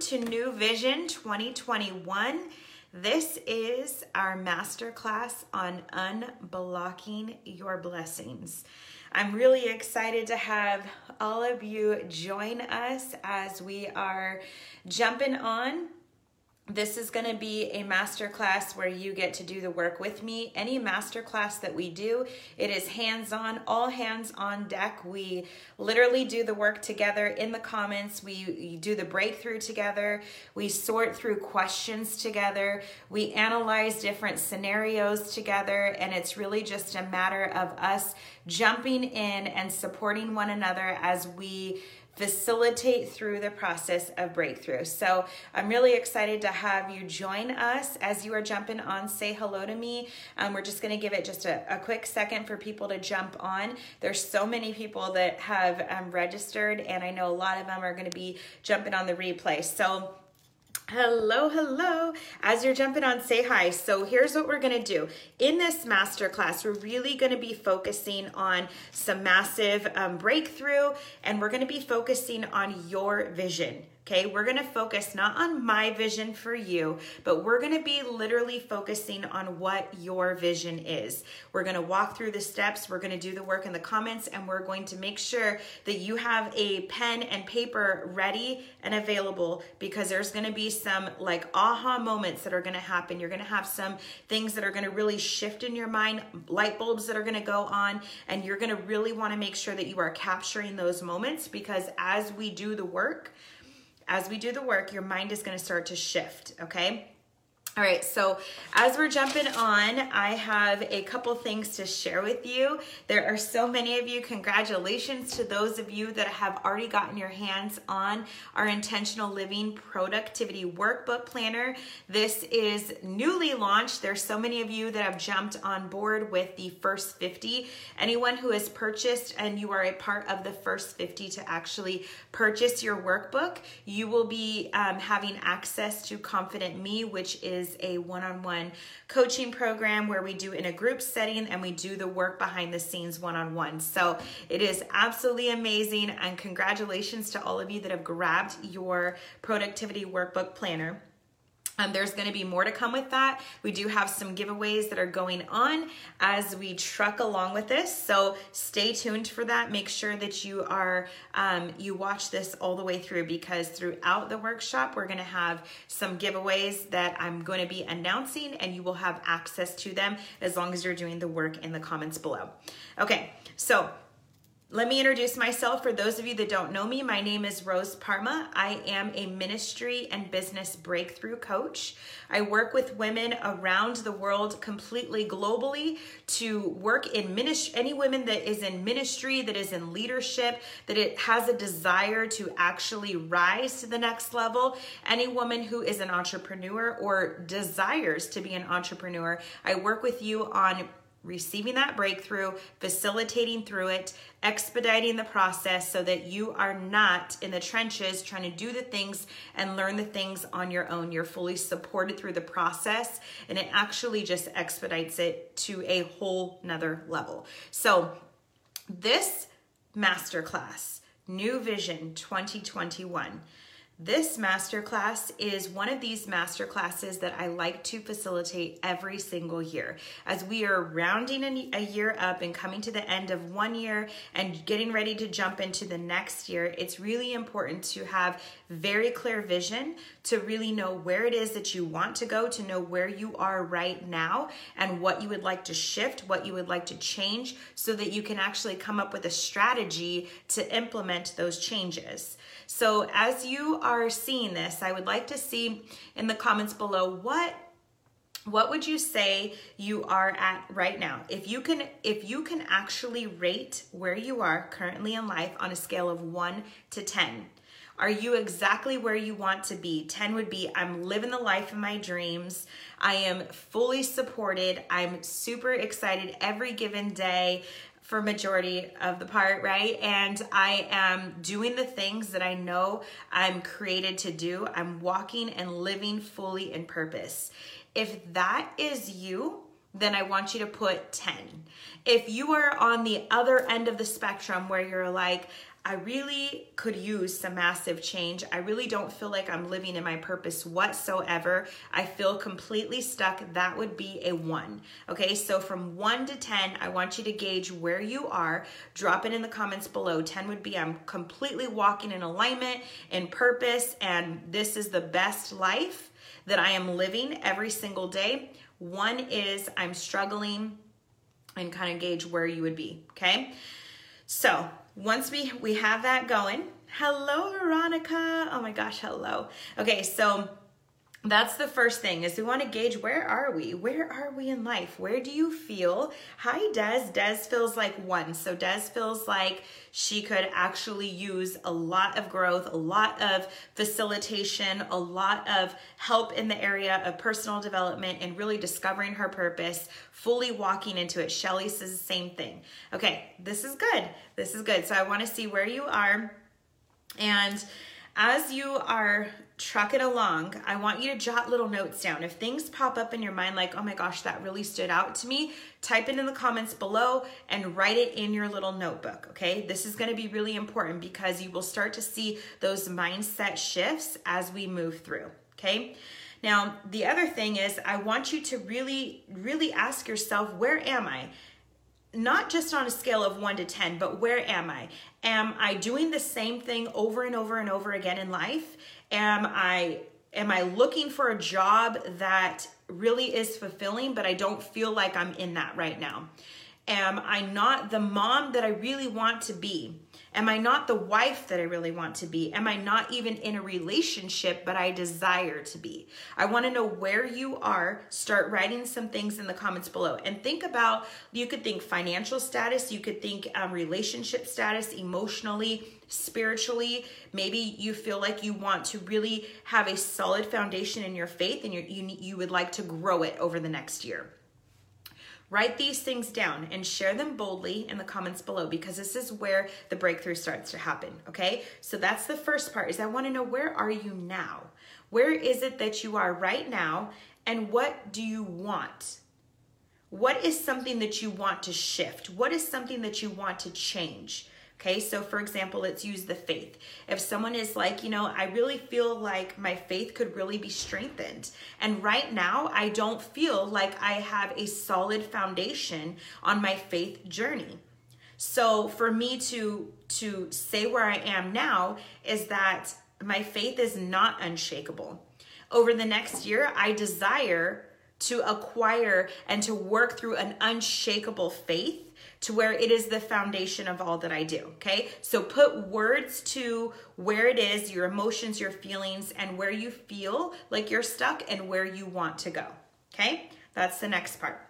To New Vision 2021. This is our masterclass on unblocking your blessings. I'm really excited to have all of you join us as we are jumping on this is going to be a master class where you get to do the work with me. Any master class that we do, it is hands on, all hands on deck. We literally do the work together in the comments. We do the breakthrough together. We sort through questions together. We analyze different scenarios together. And it's really just a matter of us jumping in and supporting one another as we facilitate through the process of breakthrough. So I'm really excited to have you join us as you are jumping on. Say hello to me. Um, we're just going to give it just a, a, quick second for people to jump on. There's so many people that have um, registered, and I know a lot of them are going to be jumping on the replay. So Hello, hello. As you're jumping on, say hi. So here's what we're gonna do. In this masterclass, we're really gonna be focusing on some massive um, breakthrough and we're gonna be focusing on your vision. Okay, we're gonna focus not on my vision for you, but we're gonna be literally focusing on what your vision is. We're gonna walk through the steps, we're gonna do the work in the comments, and we're going to make sure that you have a pen and paper ready and available because there's gonna be some like aha moments that are gonna happen. You're gonna have some things that are gonna really shift in your mind, light bulbs that are gonna go on, and you're gonna really wanna make sure that you are capturing those moments because as we do the work, as we do the work, your mind is going to start to shift, okay? All right, so as we're jumping on, I have a couple things to share with you. There are so many of you. Congratulations to those of you that have already gotten your hands on our intentional living productivity workbook planner. This is newly launched. There's so many of you that have jumped on board with the first 50. Anyone who has purchased and you are a part of the first 50 to actually purchase your workbook, you will be um, having access to Confident Me, which is is a one on one coaching program where we do in a group setting and we do the work behind the scenes one on one. So it is absolutely amazing. And congratulations to all of you that have grabbed your productivity workbook planner. Um, there's going to be more to come with that. We do have some giveaways that are going on as we truck along with this. So stay tuned for that. Make sure that you are um, you watch this all the way through because throughout the workshop we're going to have some giveaways that I'm going to be announcing, and you will have access to them as long as you're doing the work in the comments below. Okay, so let me introduce myself for those of you that don't know me. My name is Rose Parma. I am a ministry and business breakthrough coach. I work with women around the world completely globally to work in ministry, any women that is in ministry, that is in leadership, that it has a desire to actually rise to the next level. Any woman who is an entrepreneur or desires to be an entrepreneur, I work with you on receiving that breakthrough, facilitating through it, expediting the process so that you are not in the trenches trying to do the things and learn the things on your own. You're fully supported through the process and it actually just expedites it to a whole nother level. So, this masterclass, New Vision 2021 this masterclass is one of these masterclasses that I like to facilitate every single year. As we are rounding a year up and coming to the end of one year and getting ready to jump into the next year, it's really important to have very clear vision to really know where it is that you want to go, to know where you are right now and what you would like to shift, what you would like to change, so that you can actually come up with a strategy to implement those changes. So as you are seeing this, I would like to see in the comments below what what would you say you are at right now if you can if you can actually rate where you are currently in life on a scale of 1 to 10 are you exactly where you want to be 10 would be i'm living the life of my dreams i am fully supported i'm super excited every given day for majority of the part, right? And I am doing the things that I know I'm created to do. I'm walking and living fully in purpose. If that is you, then I want you to put 10. If you are on the other end of the spectrum where you're like, I really could use some massive change. I really don't feel like I'm living in my purpose whatsoever. I feel completely stuck. That would be a one. Okay, so from one to 10, I want you to gauge where you are. Drop it in the comments below. 10 would be I'm completely walking in alignment and purpose, and this is the best life that I am living every single day. One is I'm struggling and kind of gauge where you would be. Okay. So once we, we have that going, hello, Veronica. Oh my gosh, hello. Okay, so that's the first thing is we want to gauge where are we? Where are we in life? Where do you feel? Hi des. Des feels like one. So des feels like she could actually use a lot of growth a lot of facilitation a lot of help in the area of personal development and really discovering her purpose fully walking into it. Shelly says the same thing. Okay this is good. This is good. So i want to see where you are. And as you are trucking along, I want you to jot little notes down. If things pop up in your mind like, oh my gosh, that really stood out to me, type it in the comments below and write it in your little notebook, okay? This is gonna be really important because you will start to see those mindset shifts as we move through, okay? Now, the other thing is I want you to really, really ask yourself, where am I? not just on a scale of one to 10, but where am I? Am I doing the same thing over and over and over again in life? Am I am I looking for a job that really is fulfilling, but I don't feel like I'm in that right now? Am I not the mom that I really want to be? Am I not the wife that I really want to be? Am I not even in a relationship, but I desire to be? I want to know where you are. Start writing some things in the comments below and think about you could think financial status, you could think um, relationship status, emotionally, spiritually. Maybe you feel like you want to really have a solid foundation in your faith and you you, you would like to grow it over the next year. Write these things down and share them boldly in the comments below because this is where the breakthrough starts to happen, okay? So that's the first part is I want to know where are you now? Where is it that you are right now and what do you want? What is something that you want to shift? What is something that you want to change? Okay, so for example, let's use the faith. If someone is like, you know, I really feel like my faith could really be strengthened. And right now, I don't feel like I have a solid foundation on my faith journey. So for me to to say where I am now is that my faith is not unshakable. Over the next year, I desire to acquire and to work through an unshakable faith to where it is the foundation of all that I do. Okay. So put words to where it is, your emotions, your feelings, and where you feel like you're stuck and where you want to go. Okay. That's the next part.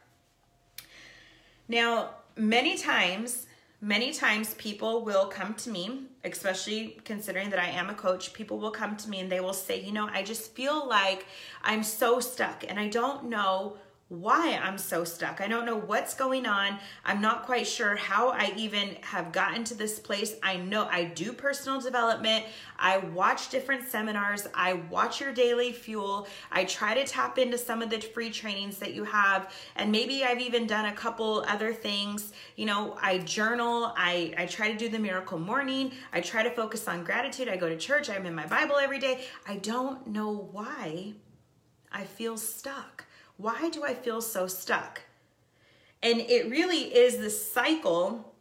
Now, many times, many times people will come to me, especially considering that I am a coach, people will come to me and they will say, you know, I just feel like I'm so stuck and I don't know why I'm so stuck. I don't know what's going on. I'm not quite sure how I even have gotten to this place. I know I do personal development. I watch different seminars. I watch your daily fuel. I try to tap into some of the free trainings that you have. And maybe I've even done a couple other things. You know, I journal. I, I try to do the miracle morning. I try to focus on gratitude. I go to church. I'm in my Bible every day. I don't know why I feel stuck why do I feel so stuck? And it really is the cycle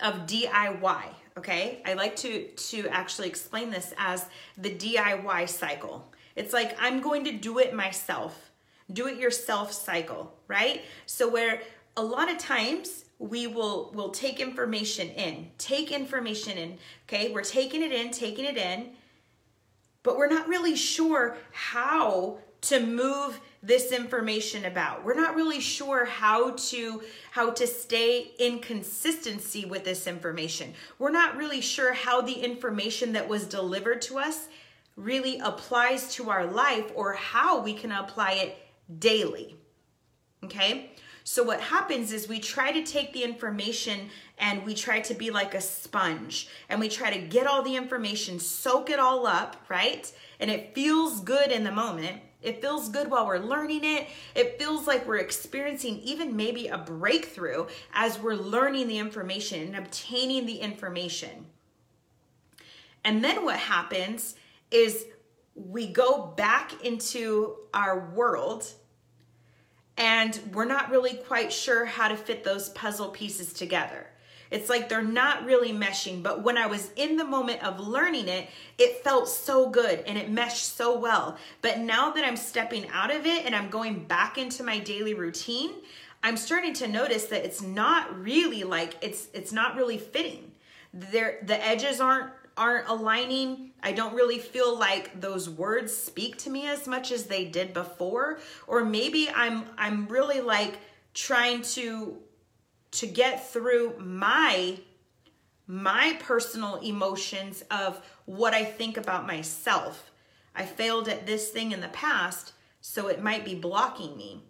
of DIY, okay? I like to to actually explain this as the DIY cycle. It's like I'm going to do it myself. Do it yourself cycle, right? So where a lot of times we will will take information in. Take information in, okay? We're taking it in, taking it in, but we're not really sure how to move this information about. We're not really sure how to how to stay in consistency with this information. We're not really sure how the information that was delivered to us really applies to our life or how we can apply it daily. Okay? So what happens is we try to take the information and we try to be like a sponge and we try to get all the information, soak it all up, right? And it feels good in the moment it feels good while we're learning it. It feels like we're experiencing even maybe a breakthrough as we're learning the information and obtaining the information. And then what happens is we go back into our world and we're not really quite sure how to fit those puzzle pieces together. It's like they're not really meshing, but when I was in the moment of learning it, it felt so good and it meshed so well. But now that I'm stepping out of it and I'm going back into my daily routine, I'm starting to notice that it's not really like it's it's not really fitting. There the edges aren't aren't aligning. I don't really feel like those words speak to me as much as they did before or maybe I'm I'm really like trying to to get through my my personal emotions of what I think about myself. I failed at this thing in the past, so it might be blocking me.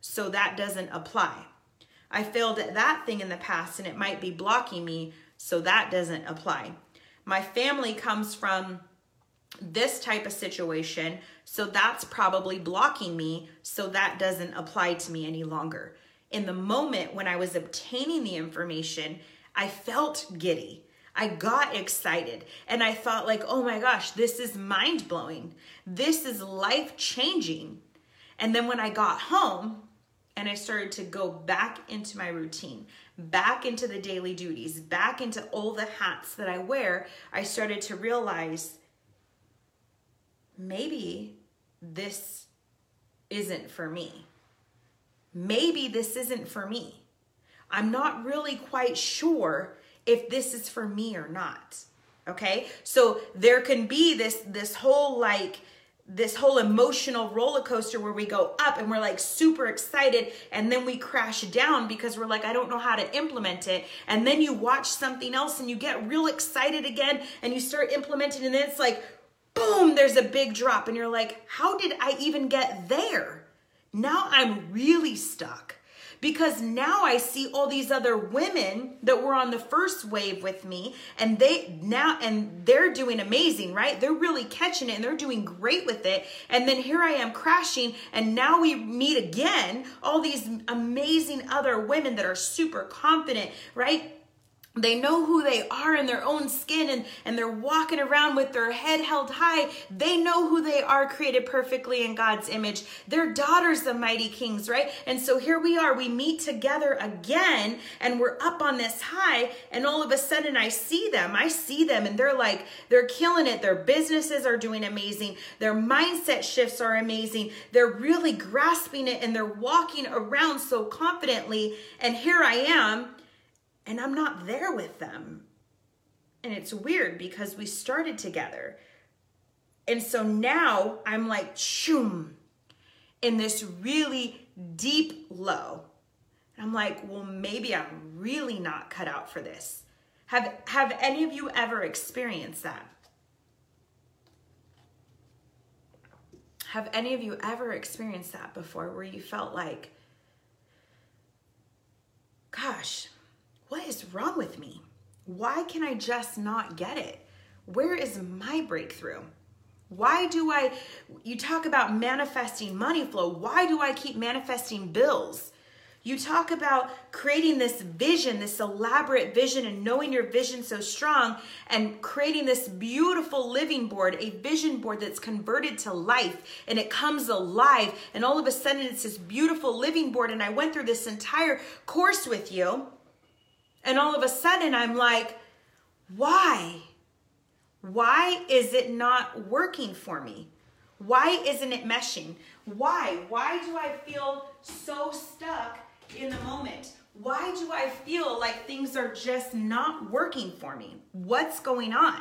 So that doesn't apply. I failed at that thing in the past and it might be blocking me, so that doesn't apply. My family comes from this type of situation, so that's probably blocking me, so that doesn't apply to me any longer. In the moment when I was obtaining the information, I felt giddy. I got excited and I thought like, "Oh my gosh, this is mind-blowing. This is life-changing." And then when I got home, and I started to go back into my routine, back into the daily duties, back into all the hats that I wear, I started to realize maybe this isn't for me. Maybe this isn't for me. I'm not really quite sure if this is for me or not. Okay? So there can be this this whole like this whole emotional roller coaster where we go up and we're like super excited and then we crash down because we're like I don't know how to implement it and then you watch something else and you get real excited again and you start implementing and then it's like boom there's a big drop and you're like how did I even get there now I'm really stuck because now I see all these other women that were on the first wave with me and they now and they're doing amazing, right? They're really catching it and they're doing great with it. And then here I am crashing and now we meet again all these amazing other women that are super confident, right? They know who they are in their own skin and, and they're walking around with their head held high. They know who they are created perfectly in God's image. They're daughters of mighty kings, right? And so here we are, we meet together again and we're up on this high and all of a sudden I see them. I see them and they're like, they're killing it. Their businesses are doing amazing. Their mindset shifts are amazing. They're really grasping it and they're walking around so confidently. And here I am and I'm not there with them. And it's weird because we started together. And so now I'm like, shoom, in this really deep low. And I'm like, well, maybe I'm really not cut out for this. Have, have any of you ever experienced that? Have any of you ever experienced that before where you felt like, gosh, wrong with me? Why can I just not get it? Where is my breakthrough? Why do I, you talk about manifesting money flow. Why do I keep manifesting bills? You talk about creating this vision, this elaborate vision, and knowing your vision so strong, and creating this beautiful living board, a vision board that's converted to life and it comes alive. And all of a sudden, it's this beautiful living board. And I went through this entire course with you and all of a sudden, I'm like, why? Why is it not working for me? Why isn't it meshing? Why? Why do I feel so stuck in the moment? Why do I feel like things are just not working for me? What's going on?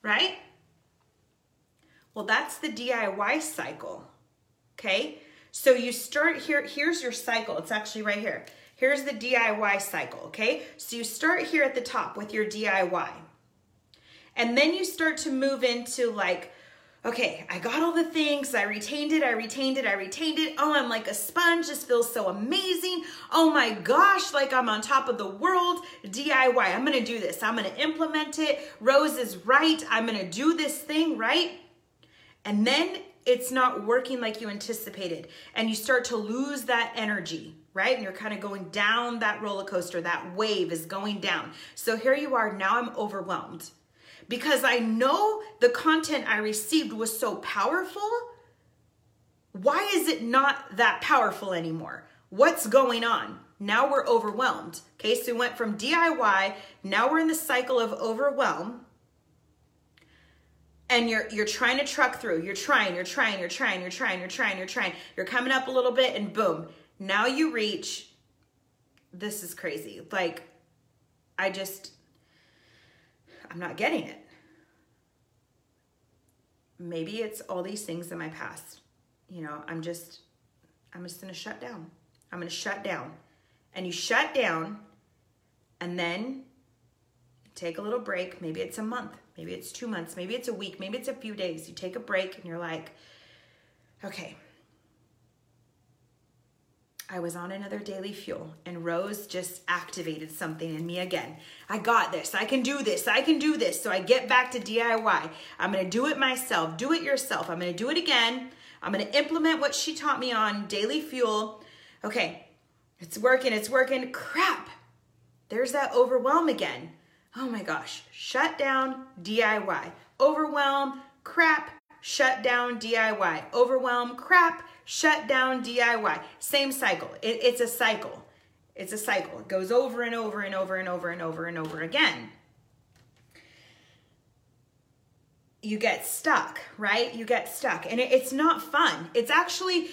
Right? Well, that's the DIY cycle. Okay? So you start here, here's your cycle. It's actually right here. Here's the DIY cycle, okay? So you start here at the top with your DIY. And then you start to move into like, okay, I got all the things, I retained it, I retained it, I retained it. Oh, I'm like a sponge, this feels so amazing. Oh my gosh, like I'm on top of the world. DIY, I'm gonna do this, I'm gonna implement it. Rose is right, I'm gonna do this thing, right? And then it's not working like you anticipated, and you start to lose that energy right? And you're kind of going down that roller coaster, that wave is going down. So here you are, now I'm overwhelmed. because I know the content I received was so powerful. Why is it not that powerful anymore? What's going on? Now we're overwhelmed. Okay, so we went from DIY, now we're in the cycle of overwhelm. And you're you're trying to truck through. You're trying, you're trying, you're trying, you're trying, you're trying, you're trying. You're coming up a little bit and boom. Now you reach this is crazy. Like I just I'm not getting it. Maybe it's all these things in my past. You know, I'm just I'm just to shut down. I'm to shut down and you shut down and then take a little break. Maybe it's a month, maybe it's two months, maybe it's a week, maybe it's a few days. You take a break and you're like, okay. I was on another daily fuel and Rose just activated something in me again. I got this. I can do this. I can do this. So I get back to DIY. I'm going to do it myself. Do it yourself. I'm going to do it again. I'm going to implement what she taught me on daily fuel. Okay, it's working, it's working. Crap. There's that overwhelm again. Oh my gosh. Shut down, DIY. Overwhelm, crap, shut down, DIY. Overwhelm, crap, shut down, DIY. Same cycle. It, it's a cycle. It's a cycle. It goes over and over and over and over and over and over again. You get stuck, right? You get stuck. And it, it's not fun. It's actually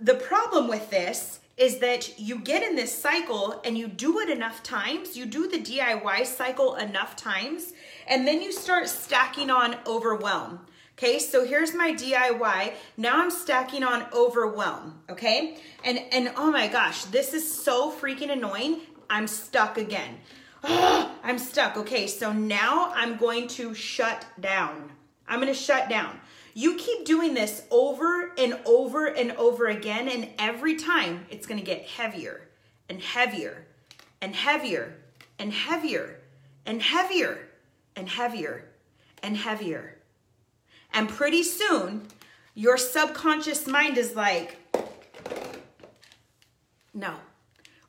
the problem with this is that you get in this cycle and you do it enough times, you do the DIY cycle enough times, and then you start stacking on overwhelm. Okay, so here's my DIY. Now I'm stacking on overwhelm, okay? And and oh my gosh, this is so freaking annoying. I'm stuck again. Oh, I'm stuck. Okay, so now I'm going to shut down. I'm going to shut down. You keep doing this over and over and over again, and every time it's gonna get heavier and heavier and heavier and heavier and heavier and heavier and heavier. And pretty soon, your subconscious mind is like, no,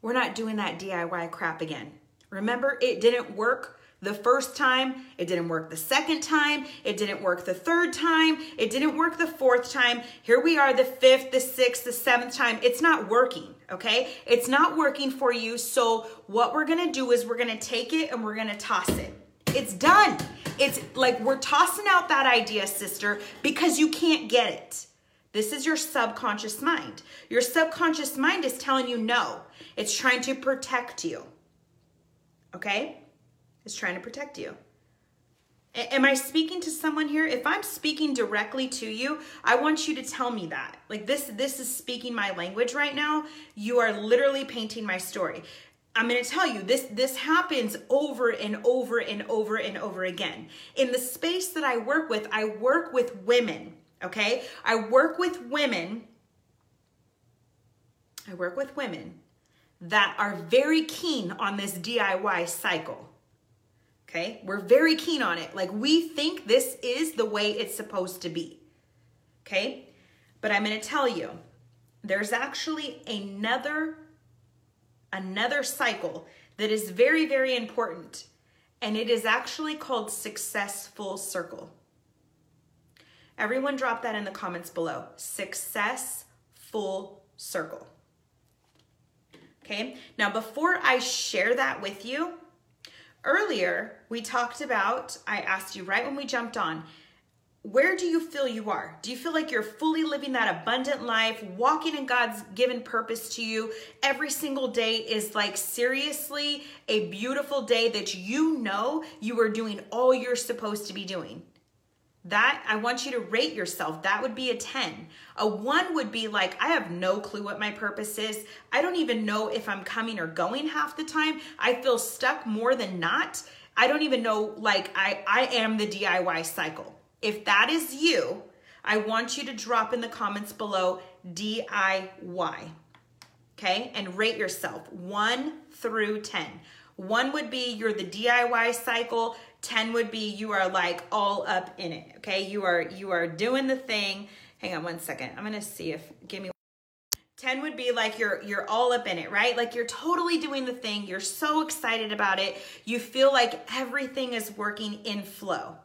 we're not doing that DIY crap again. Remember, it didn't work the first time, it didn't work the second time, it didn't work the third time, it didn't work the fourth time. Here we are, the fifth, the sixth, the seventh time. It's not working, okay? It's not working for you. So, what we're gonna do is we're gonna take it and we're gonna toss it. It's done. It's like we're tossing out that idea, sister, because you can't get it. This is your subconscious mind. Your subconscious mind is telling you no, it's trying to protect you. Okay? It's trying to protect you. A- am I speaking to someone here? If I'm speaking directly to you, I want you to tell me that. Like this this is speaking my language right now. You are literally painting my story. I'm going to tell you this this happens over and over and over and over again. In the space that I work with, I work with women, okay? I work with women I work with women that are very keen on this DIY cycle. Okay, we're very keen on it. Like we think this is the way it's supposed to be. Okay, but I'm going to tell you there's actually another another cycle that is very very important and it is actually called successful circle. Everyone drop that in the comments below. Success full circle. Okay, now before I share that with you, Earlier, we talked about, I asked you right when we jumped on, where do you feel you are? Do you feel like you're fully living that abundant life, walking in God's given purpose to you? Every single day is like seriously a beautiful day that you know you are doing all you're supposed to be doing. That I want you to rate yourself. That would be a 10. A 1 would be like, I have no clue what my purpose is. I don't even know if I'm coming or going half the time. I feel stuck more than not. I don't even know, like, I, I am the DIY cycle. If that is you, I want you to drop in the comments below DIY. Okay, and rate yourself 1 through 10. One would be you're the DIY cycle. 10 would be you are like all up in it. Okay. You are, you are doing the thing. Hang on one second. I'm to see if, give me 10 would be like you're you're all up in it, right? Like you're totally doing the thing. You're so excited about it. You feel like everything is working in flow.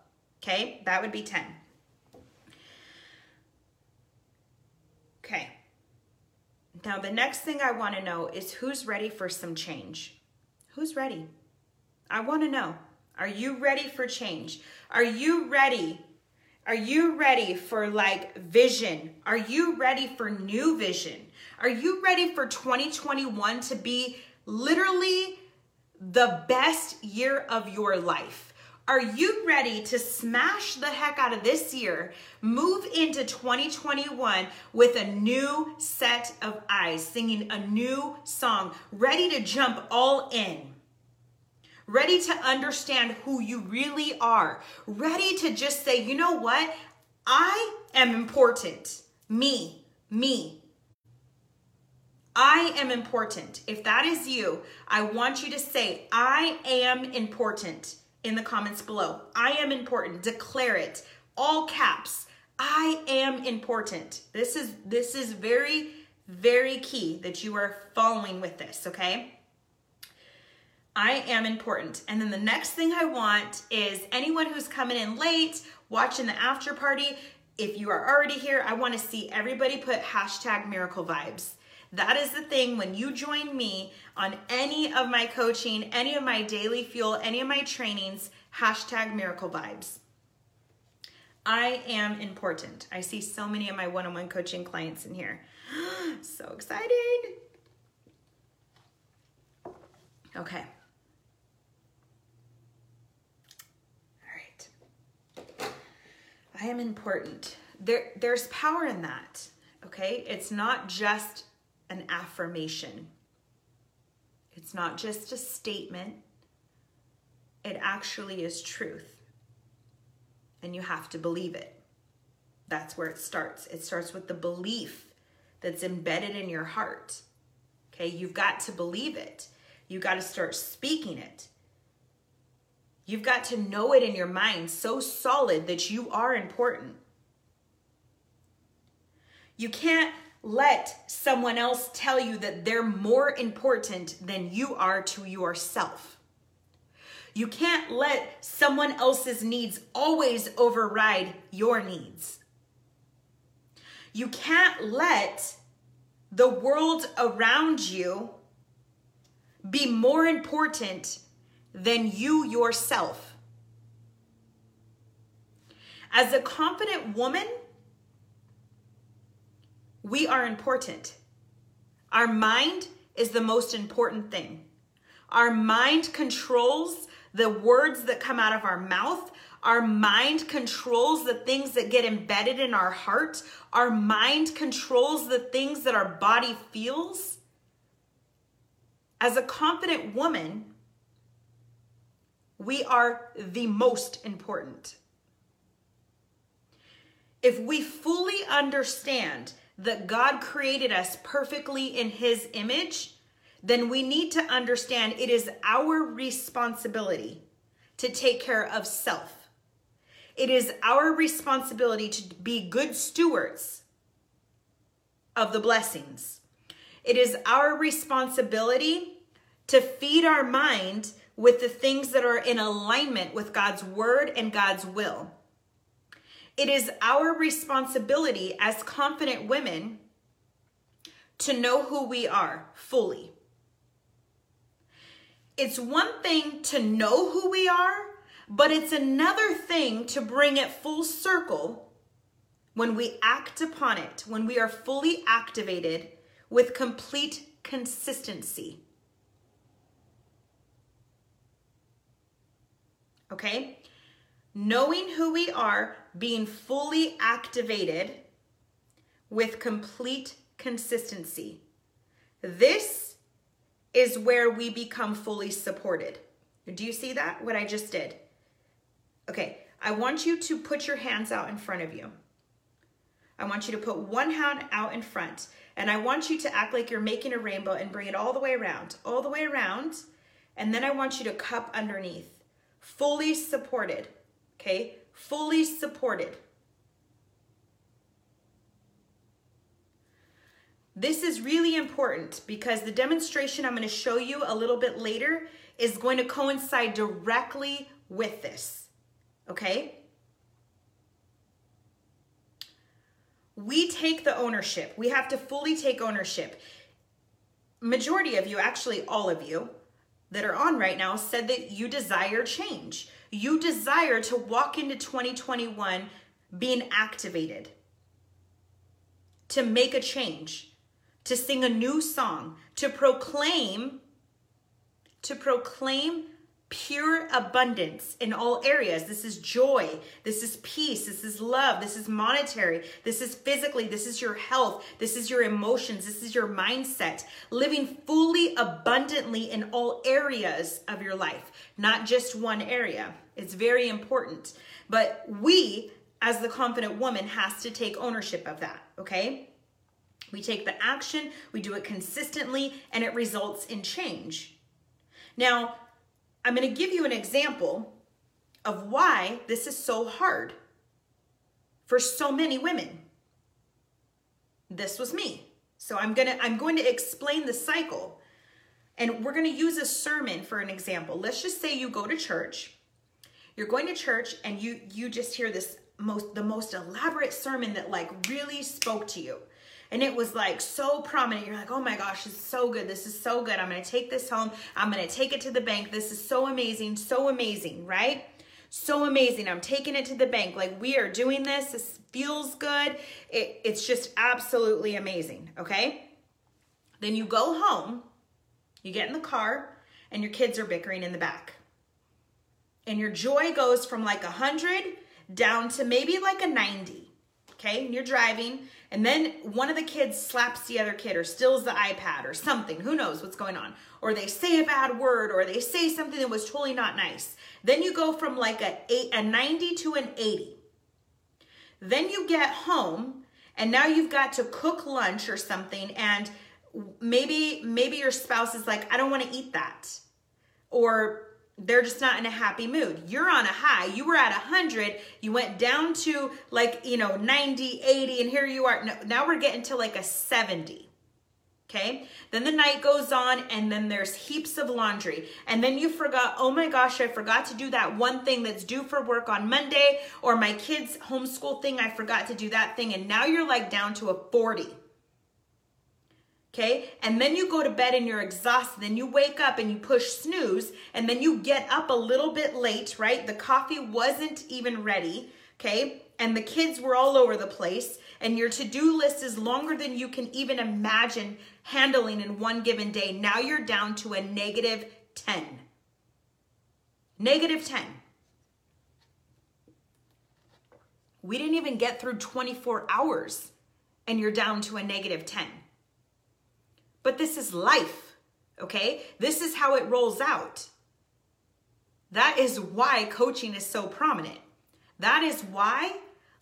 Okay? That would be 10. Okay. Now the next thing I want to know is who's ready for some change? Who's ready? I want to know. Are you ready for change? Are you ready are you ready for like vision? Are you ready for new vision? Are you ready for 2021 to be literally the best year of your life? Are you ready to smash the heck out of this year, move into 2021 with a new set of eyes, singing a new song, ready to jump all in? ready to understand who you really are, ready to just say, you know what? I am important. Me, me. I am important. If that is you, I want you to say, I am important in the comments below. I am important. Declare it. All caps. I am important. This is this is very very key that you are following with this, okay? I am important. And then the next thing I want is anyone who's coming in late, watching the after party, if you are already here, I want to see everybody put hashtag miracle vibes. That is the thing when you join me on any of my coaching, any of my daily fuel, any of my trainings, hashtag miracle vibes. I am important. I see so many of my one on one coaching clients in here. so excited. Okay. All right. I am important. There, there's power in that, okay? It's not just an affirmation. It's not just a statement. It actually is truth. And you have to believe it. That's where it starts. It starts with the belief that's embedded in your heart. Okay, you've got to believe it. You got to start speaking it. You've got to know it in your mind so solid that you are important. You can't let someone else tell you that they're more important than you are to yourself. You can't let someone else's needs always override your needs. You can't let the world around you be more important than you yourself. As a confident woman, we are important. Our mind is the most important thing. Our mind controls the words that come out of our mouth. Our mind controls the things that get embedded in our heart. Our mind controls the things that our body feels. As a confident woman, we are the most important. If we fully understand that God created us perfectly in His image, then we need to understand it is our responsibility to take care of self. It is our responsibility to be good stewards of the blessings. It is our responsibility to feed our mind with the things that are in alignment with God's word and God's will. It is our responsibility as confident women to know who we are fully. It's one thing to know who we are, but it's another thing to bring it full circle when we act upon it, when we are fully activated with complete consistency. okay? Knowing who we are, being fully activated with complete consistency. This is where we become fully supported. Do you see that? What I just did? Okay, I want you to put your hands out in front of you. I want you to put one hand out in front and I want you to act like you're making a rainbow and bring it all the way around, all the way around. And then I want you to cup underneath fully supported, okay? Fully supported. This is really important because the demonstration I'm going to show you a little bit later is going to coincide directly with this. Okay? We take the ownership. We have to fully take ownership. Majority of you, actually all of you that are on right now said that you desire change. You desire to walk into 2021 being activated, to make a change. To sing a new song, to proclaim, to proclaim pure abundance in all areas. This is joy. This is peace. This is love. This is monetary. This is physically. This is your health. This is your emotions. This is your mindset. Living fully abundantly in all areas of your life, not just one area. It's very important. But we, as the confident woman, has to take ownership of that, okay? We take the action, we do it consistently, and it results in change. Now, I'm going to give you an example of why this is so hard for so many women. This was me. So I'm going to I'm going to explain the cycle. And we're going to use a sermon for an example. Let's just say you go to church. You're going to church and you you just hear this most the most elaborate sermon that like really spoke to you and it was like so prominent. You're like, oh my gosh, it's so good. This is so good. I'm going to take this home. I'm going to take it to the bank. This is so amazing, so amazing, right? So amazing. I'm taking it to the bank. Like, we are doing this. This feels good. It, it's just absolutely amazing, okay? Then you go home, you get in the car, and your kids are bickering in the back. And your joy goes from like a 100 down to maybe like a 90, okay? And you're driving and then one of the kids slaps the other kid or steals the iPad or something. Who knows what's going on? Or they say a bad word or they say something that was totally not nice. Then you go from like a, eight, a 90 to an 80. Then you get home and now you've got to cook lunch or something and maybe maybe your spouse is like, I don't want to eat that. Or they're just not in a happy mood. You're on a high. You were at 100. You went down to like, you know, 90, 80, and here you are. Now we're getting to like a 70. Okay. Then the night goes on, and then there's heaps of laundry. And then you forgot, oh my gosh, I forgot to do that one thing that's due for work on Monday, or my kids' homeschool thing, I forgot to do that thing. And now you're like down to a 40 okay? And then you go to bed and you're exhausted. Then you wake up and you push snooze, and then you get up a little bit late, right? The coffee wasn't even ready, okay? And the kids were all over the place, and your to do list is longer than you can even imagine handling in one given day. Now you're down to a negative 10. Negative 10. We didn't even get through 24 hours, and you're down to a negative 10. But this is life, okay? This is how it rolls out. That is why coaching is so prominent. That is why,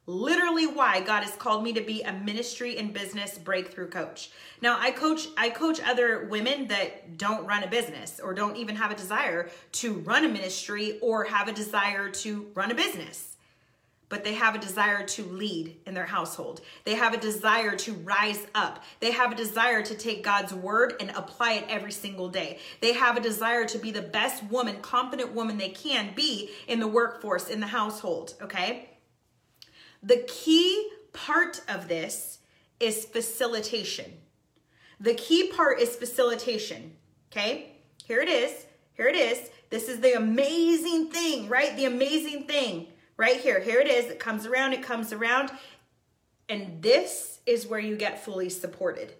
literally why God has called me to be a ministry and business breakthrough coach. Now, I coach I coach other women that don't run a business or don't even have a desire to run a ministry or have a desire to run a business but they have a desire to lead in their household. They have a desire to rise up. They have a desire to take God's word and apply it every single day. They have a desire to be the best woman, confident woman they can be in the workforce, in the household, okay? The key part of this is facilitation. The key part is facilitation, okay? Here it is. Here it is. This is the amazing thing, right? The amazing thing right here. Here it is. It comes around, it comes around. And this is where you get fully supported.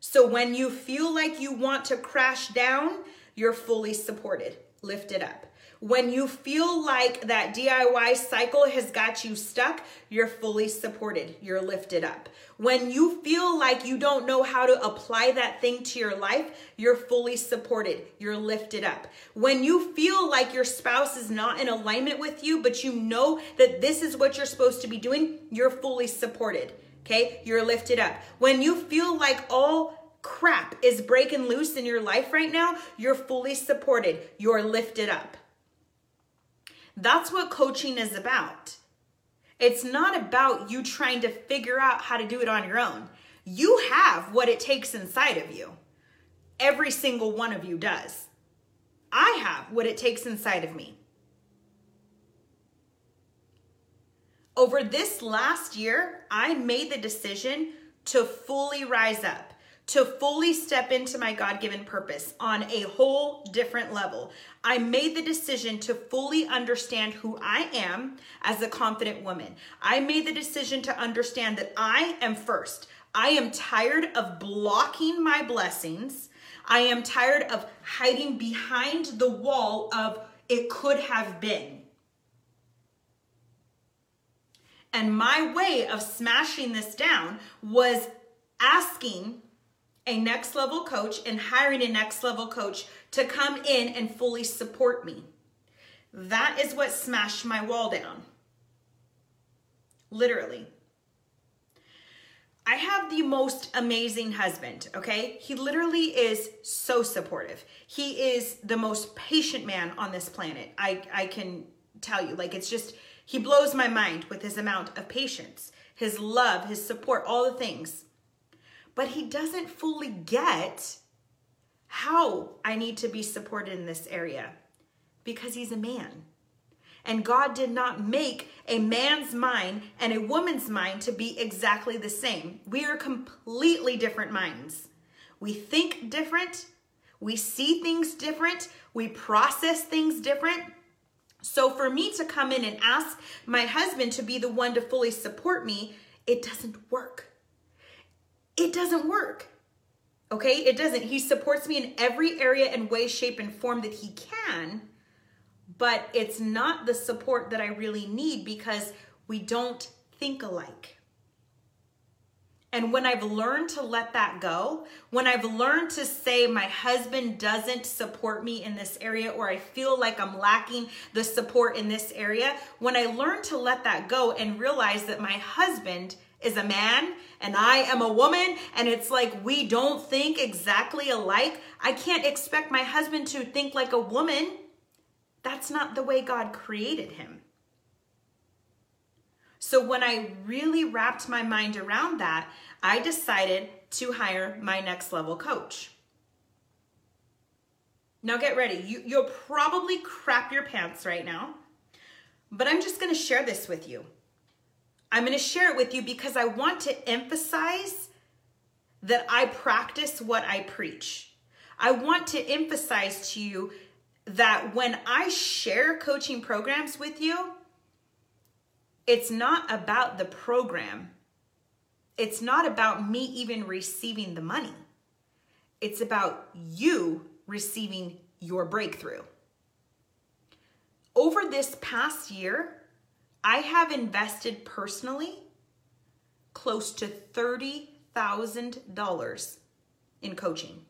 So when you feel like you want to crash down, you're fully supported, Lift it up. When you feel like that DIY cycle has got you stuck, you're fully supported, you're lifted up. When you feel like you don't know how to apply that thing to your life, you're fully supported, you're lifted up. When you feel like your spouse is not in alignment with you, but you know that this is what you're supposed to be doing, you're fully supported. Okay, you're lifted up. When you feel like all crap is breaking loose in your life right now, you're fully supported. You're lifted up. That's what coaching is about. It's not about you trying to figure out how to do it on your own. You have what it takes inside of you. Every single one of you does. I have what it takes inside of me. Over this last year, I made the decision to fully rise up, to fully step into my God given purpose on a whole different level. I made the decision to fully understand who I am as a confident woman. I made the decision to understand that I am first. I am tired of blocking my blessings. I am tired of hiding behind the wall of it could have been. And my way of smashing this down was asking a next level coach and hiring a next level coach to come in and fully support me. That is what smashed my wall down. Literally. I have the most amazing husband, okay? He literally is so supportive. He is the most patient man on this planet. I, I can tell you. Like, it's just, he blows my mind with his amount of patience, his love, his support, all the things. But he doesn't fully get how I need to be supported in this area because he's a man. And God did not make a man's mind and a woman's mind to be exactly the same. We are completely different minds. We think different, we see things different, we process things different. So for me to come in and ask my husband to be the one to fully support me, it doesn't work. It doesn't work. Okay? It doesn't. He supports me in every area and way, shape, and form that he can but it's not the support that I really need because we don't think alike. And when I've learned to let that go, when I've learned to say my husband doesn't support me in this area, or I feel like I'm lacking the support in this area, when I learn to let that go and realize that my husband is a man and I am a woman, and it's like we don't think exactly alike, I can't expect my husband to think like a woman that's not the way God created him. So when I really wrapped my mind around that, I decided to hire my next level coach. Now get ready. You, you'll probably crap your pants right now, but I'm just going to share this with you. I'm going to share it with you because I want to emphasize that I practice what I preach. I want to emphasize to you that when I share coaching programs with you, it's not about the program. It's not about me even receiving the money. It's about you receiving your breakthrough. Over this past year, I have invested personally close to $30,000 in coaching.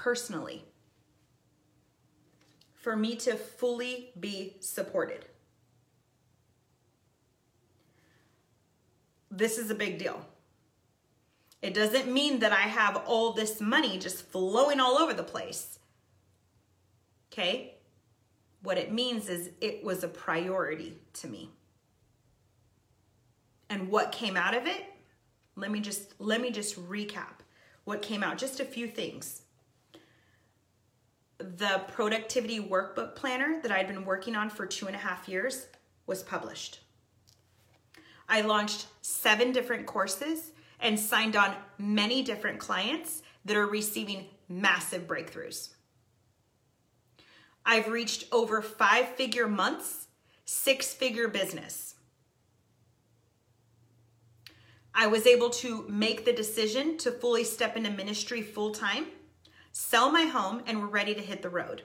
personally for me to fully be supported. This is a big deal. It doesn't mean that I have all this money just flowing all over the place. Okay? What it means is it was a priority to me. And what came out of it? Let me just let me just recap what came out. Just a few things the productivity workbook planner that I'd been working on for two and a half years was published. I launched seven different courses and signed on many different clients that are receiving massive breakthroughs. I've reached over five figure months, six figure business. I was able to make the decision to fully step into ministry full time sell my home, and we're ready to hit the road.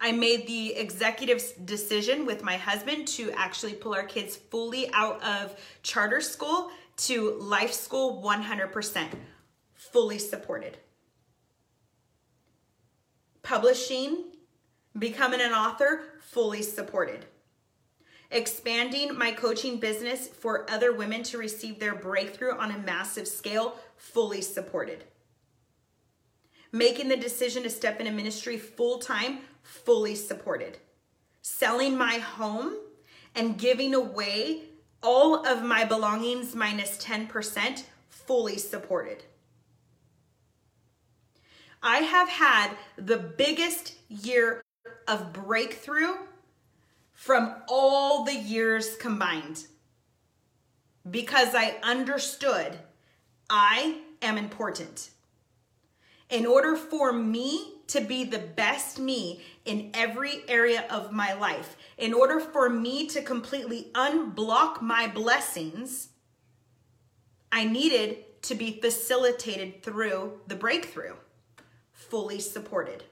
I made the executive decision with my husband to actually pull our kids fully out of charter school to life school 100%, fully supported. Publishing, becoming an author, fully supported. Expanding my coaching business for other women to receive their breakthrough on a massive scale, fully supported making the decision to step into ministry full time, fully supported. selling my home and giving away all of my belongings minus 10% fully supported. I have had the biggest year of breakthrough from all the years combined because I understood I am important. In order for me to be the best me in every area of my life, in order for me to completely unblock my blessings, I needed to be facilitated through the breakthrough, fully supported.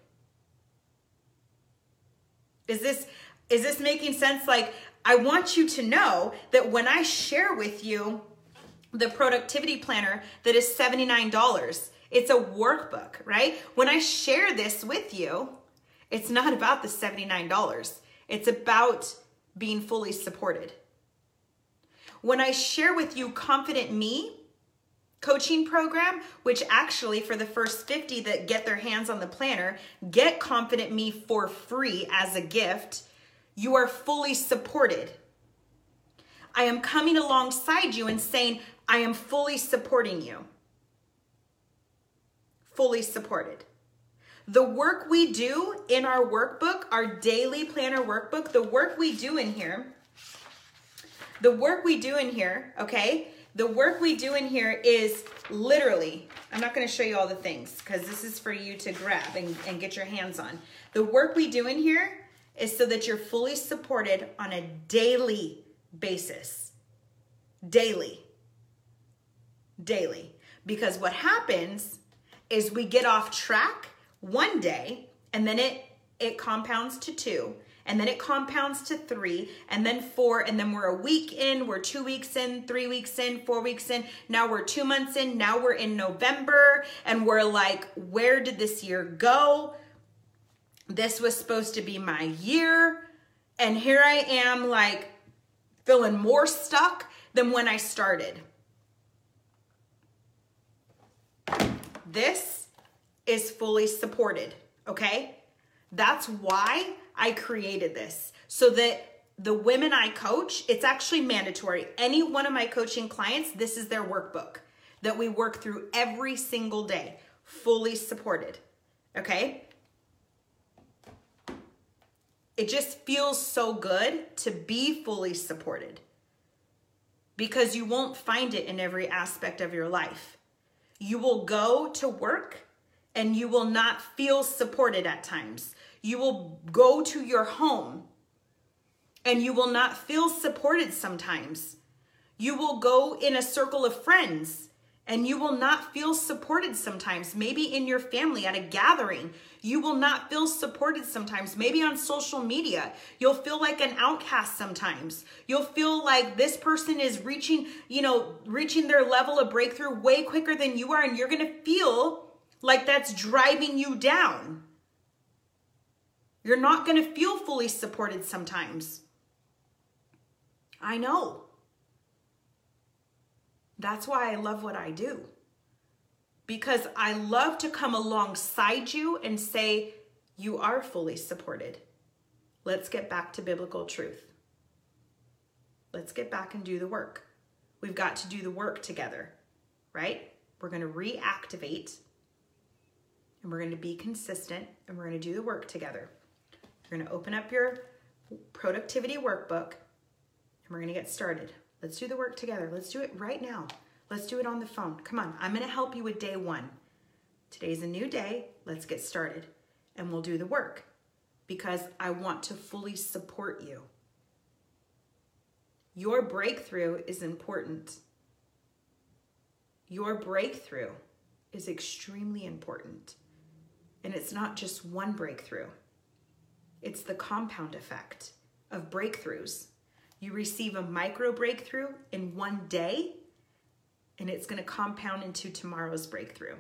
Is this is this making sense like I want you to know that when I share with you the productivity planner that is $79, it's a workbook, right? When I share this with you, it's not about the $79. It's about being fully supported. When I share with you Confident Me coaching program, which actually for the first 50 that get their hands on the planner, get Confident Me for free as a gift you are fully supported. I am coming alongside you and saying, I am fully supporting you. Fully supported. The work we do in our workbook, our daily planner workbook, the work we do in here, the work we do in here, okay? The work we do in here is literally, I'm not gonna show you all the things because this is for you to grab and, and get your hands on. The work we do in here is so that you're fully supported on a daily basis. Daily. Daily. Because what happens is we get off track one day and then it it compounds to 2 and then it compounds to 3 and then 4 and then we're a week in, we're 2 weeks in, 3 weeks in, 4 weeks in, now we're 2 months in, now we're in November and we're like where did this year go? this was supposed to be my year. And here I am, like, feeling more stuck than when I started. This is fully supported, okay? That's why I created this so that the women I coach, it's actually mandatory. Any one of my coaching clients, this is their workbook that we work through every single day, fully supported, okay? it just feels so good to be fully supported because you won't find it in every aspect of your life. You will go to work and you will not feel supported at times. You will go to your home and you will not feel supported sometimes. You will go in a circle of friends and you will not feel supported sometimes. Maybe in your family at a gathering, you will not feel supported sometimes. Maybe on social media, you'll feel like an outcast sometimes. You'll feel like this person is reaching, you know, reaching their level of breakthrough way quicker than you are, and you're gonna feel like that's driving you down. You're not gonna feel fully supported sometimes. I know. That's why I love what I do. Because I love to come alongside you and say, you are fully supported. Let's get back to biblical truth. Let's get back and do the work. We've got to do the work together, right? We're going to reactivate and we're going to be consistent and we're going to do the work together. You're to open up your productivity workbook and we're to get started. Let's do the work together. Let's do it right now. Let's do it on the phone. Come on, I'm gonna help you with day one. Today's a new day. Let's get started and we'll do the work because I want to fully support you. Your breakthrough is important. Your breakthrough is extremely important. And it's not just one breakthrough, it's the compound effect of breakthroughs you receive a micro breakthrough in one day, and it's going to compound into tomorrow's breakthrough.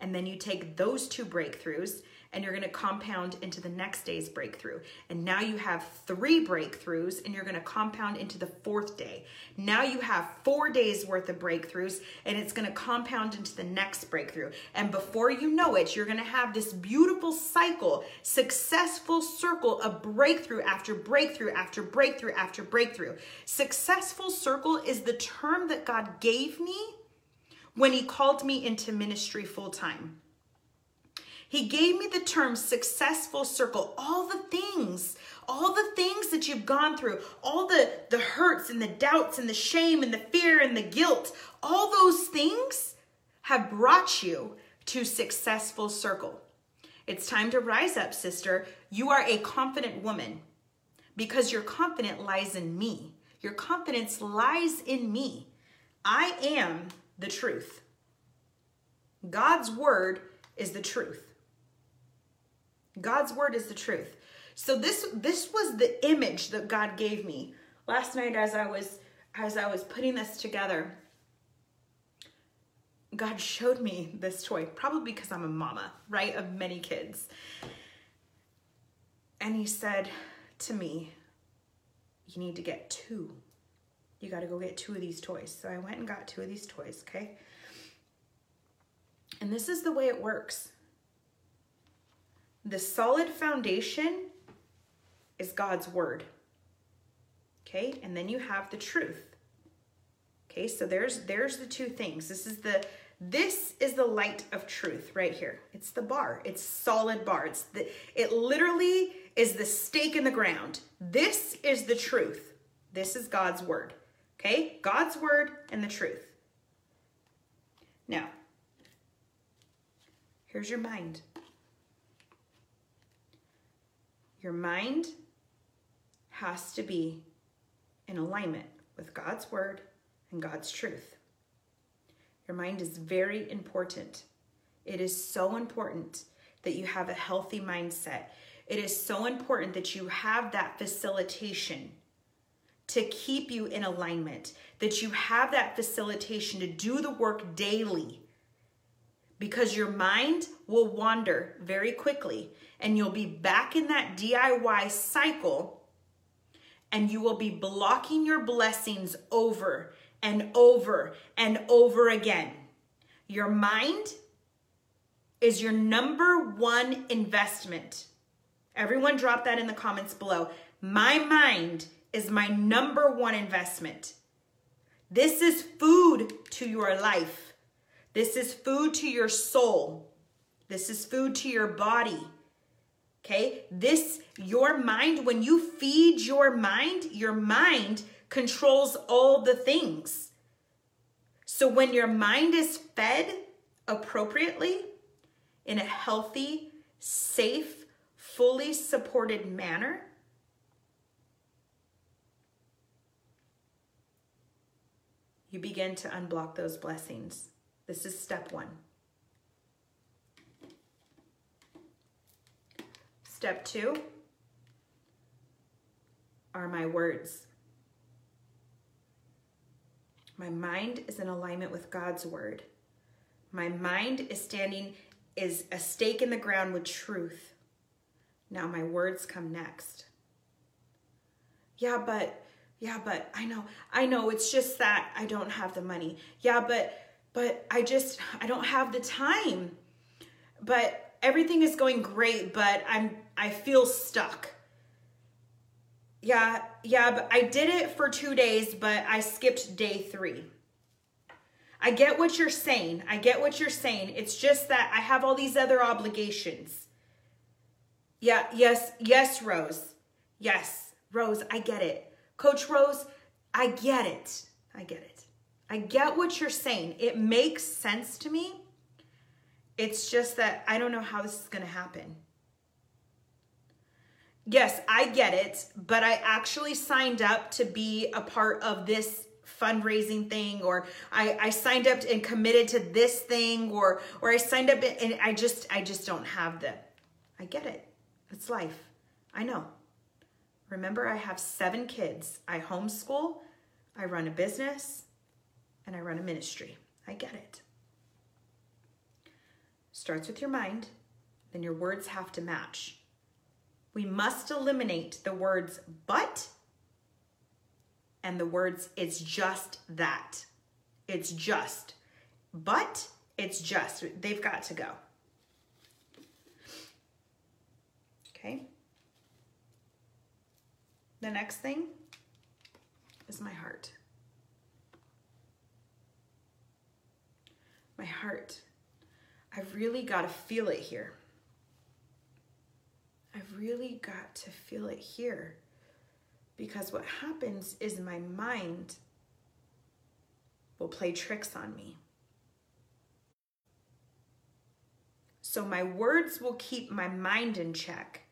And then you take those two breakthroughs and you're going to compound into the next day's breakthrough. And now you have three breakthroughs and you're going to compound into the fourth day. Now you have four days worth of breakthroughs and it's going to compound into the next breakthrough. And before you know it, you're going to have this beautiful cycle, successful circle of breakthrough after breakthrough after breakthrough after breakthrough. Successful circle is the term that God gave me when He called me into ministry full time. He gave me the term successful circle, all the things, all the things that you've gone through, all the, the hurts and the doubts and the shame and the fear and the guilt, all those things have brought you to successful circle. It's time to rise up, sister. You are a confident woman because your confidence lies in me. Your confidence lies in me. I am the truth. God's word is the truth. God's word is the truth. So this this was the image that God gave me last night as I was as I was putting this together. God showed me this toy, probably because I'm a mama, right, of many kids. And he said to me, You need to get two. You got to go get two of these toys. So I went and got two of these toys, okay? And this is the way it works the solid foundation is God's word. Okay? And then you have the truth. Okay? So there's there's the two things. This is the this is the light of truth right here. It's the bar. It's solid bar. It's the it literally is the stake in the ground. This is the truth. This is God's word. Okay? God's word and the truth. Now, here's your mind. Your mind has to be in alignment with God's word and God's truth. Your mind is very important. It is so important that you have a healthy mindset. It is so important that you have that facilitation to keep you in alignment, that you have that facilitation to do the work daily because your mind will wander very quickly and you'll be back in that DIY cycle and you will be blocking your blessings over and over and over again. Your mind is your number one investment. Everyone drop that in the comments below. My mind is my number one investment. This is food to your life. This is food to your soul. This is food to your body. Okay? This, your mind, when you feed your mind, your mind controls all the things. So when your mind is fed appropriately, in a healthy, safe, fully supported manner, you begin to unblock those blessings. This is step one. Step two are my words. My mind is in alignment with God's word. My mind is standing, is a stake in the ground with truth. Now my words come next. Yeah, but, yeah, but I know, I know, it's just that I don't have the money. Yeah, but but I just, I don't have the time. But everything is going great, but I'm, I feel stuck. Yeah, yeah, but I did it for two days, but I skipped day three. I get what you're saying. I get what you're saying. It's just that I have all these other obligations. Yeah, yes, yes, Rose. Yes, Rose, I get it. Coach Rose, I get it. I get it. I get what you're saying. It makes sense to me. It's just that I don't know how this is going to happen. Yes, I get it, but I actually signed up to be a part of this fundraising thing or I, I signed up and committed to this thing or or I signed up and I just I just don't have the I get it. It's life. I know. Remember I have 7 kids. I homeschool, I run a business, and I run a ministry. I get it. Starts with your mind. then your words have to match. We must eliminate the words but and the words it's just that. It's just. But it's just. They've got to go. Okay. The next thing is my heart. My heart. I've really got to feel it here. I've really got to feel it here. Because what happens is my mind will play tricks on me. So my words will keep my mind in check.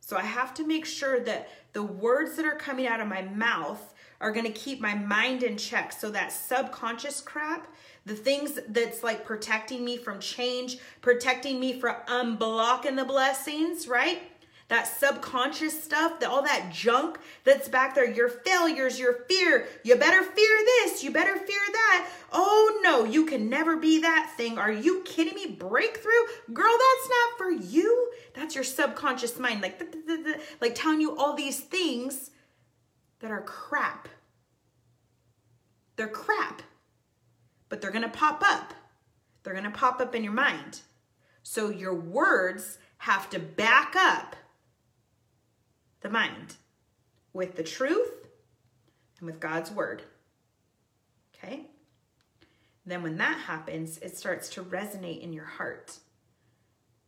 So I have to make sure that the words that are coming out of my mouth are going to keep my mind in check. So that subconscious crap, the things that's like protecting me from change, protecting me from unblocking the blessings, right? that subconscious stuff, that all that junk that's back there, your failures, your fear. You better fear this, you better fear that. Oh no, you can never be that thing. Are you kidding me? Breakthrough? Girl, that's not for you. That's your subconscious mind, like, like telling you all these things that are crap. They're crap, but they're gonna pop up. They're gonna pop up in your mind. So your words have to back up the mind with the truth and with God's word. Okay? Then when that happens, it starts to resonate in your heart.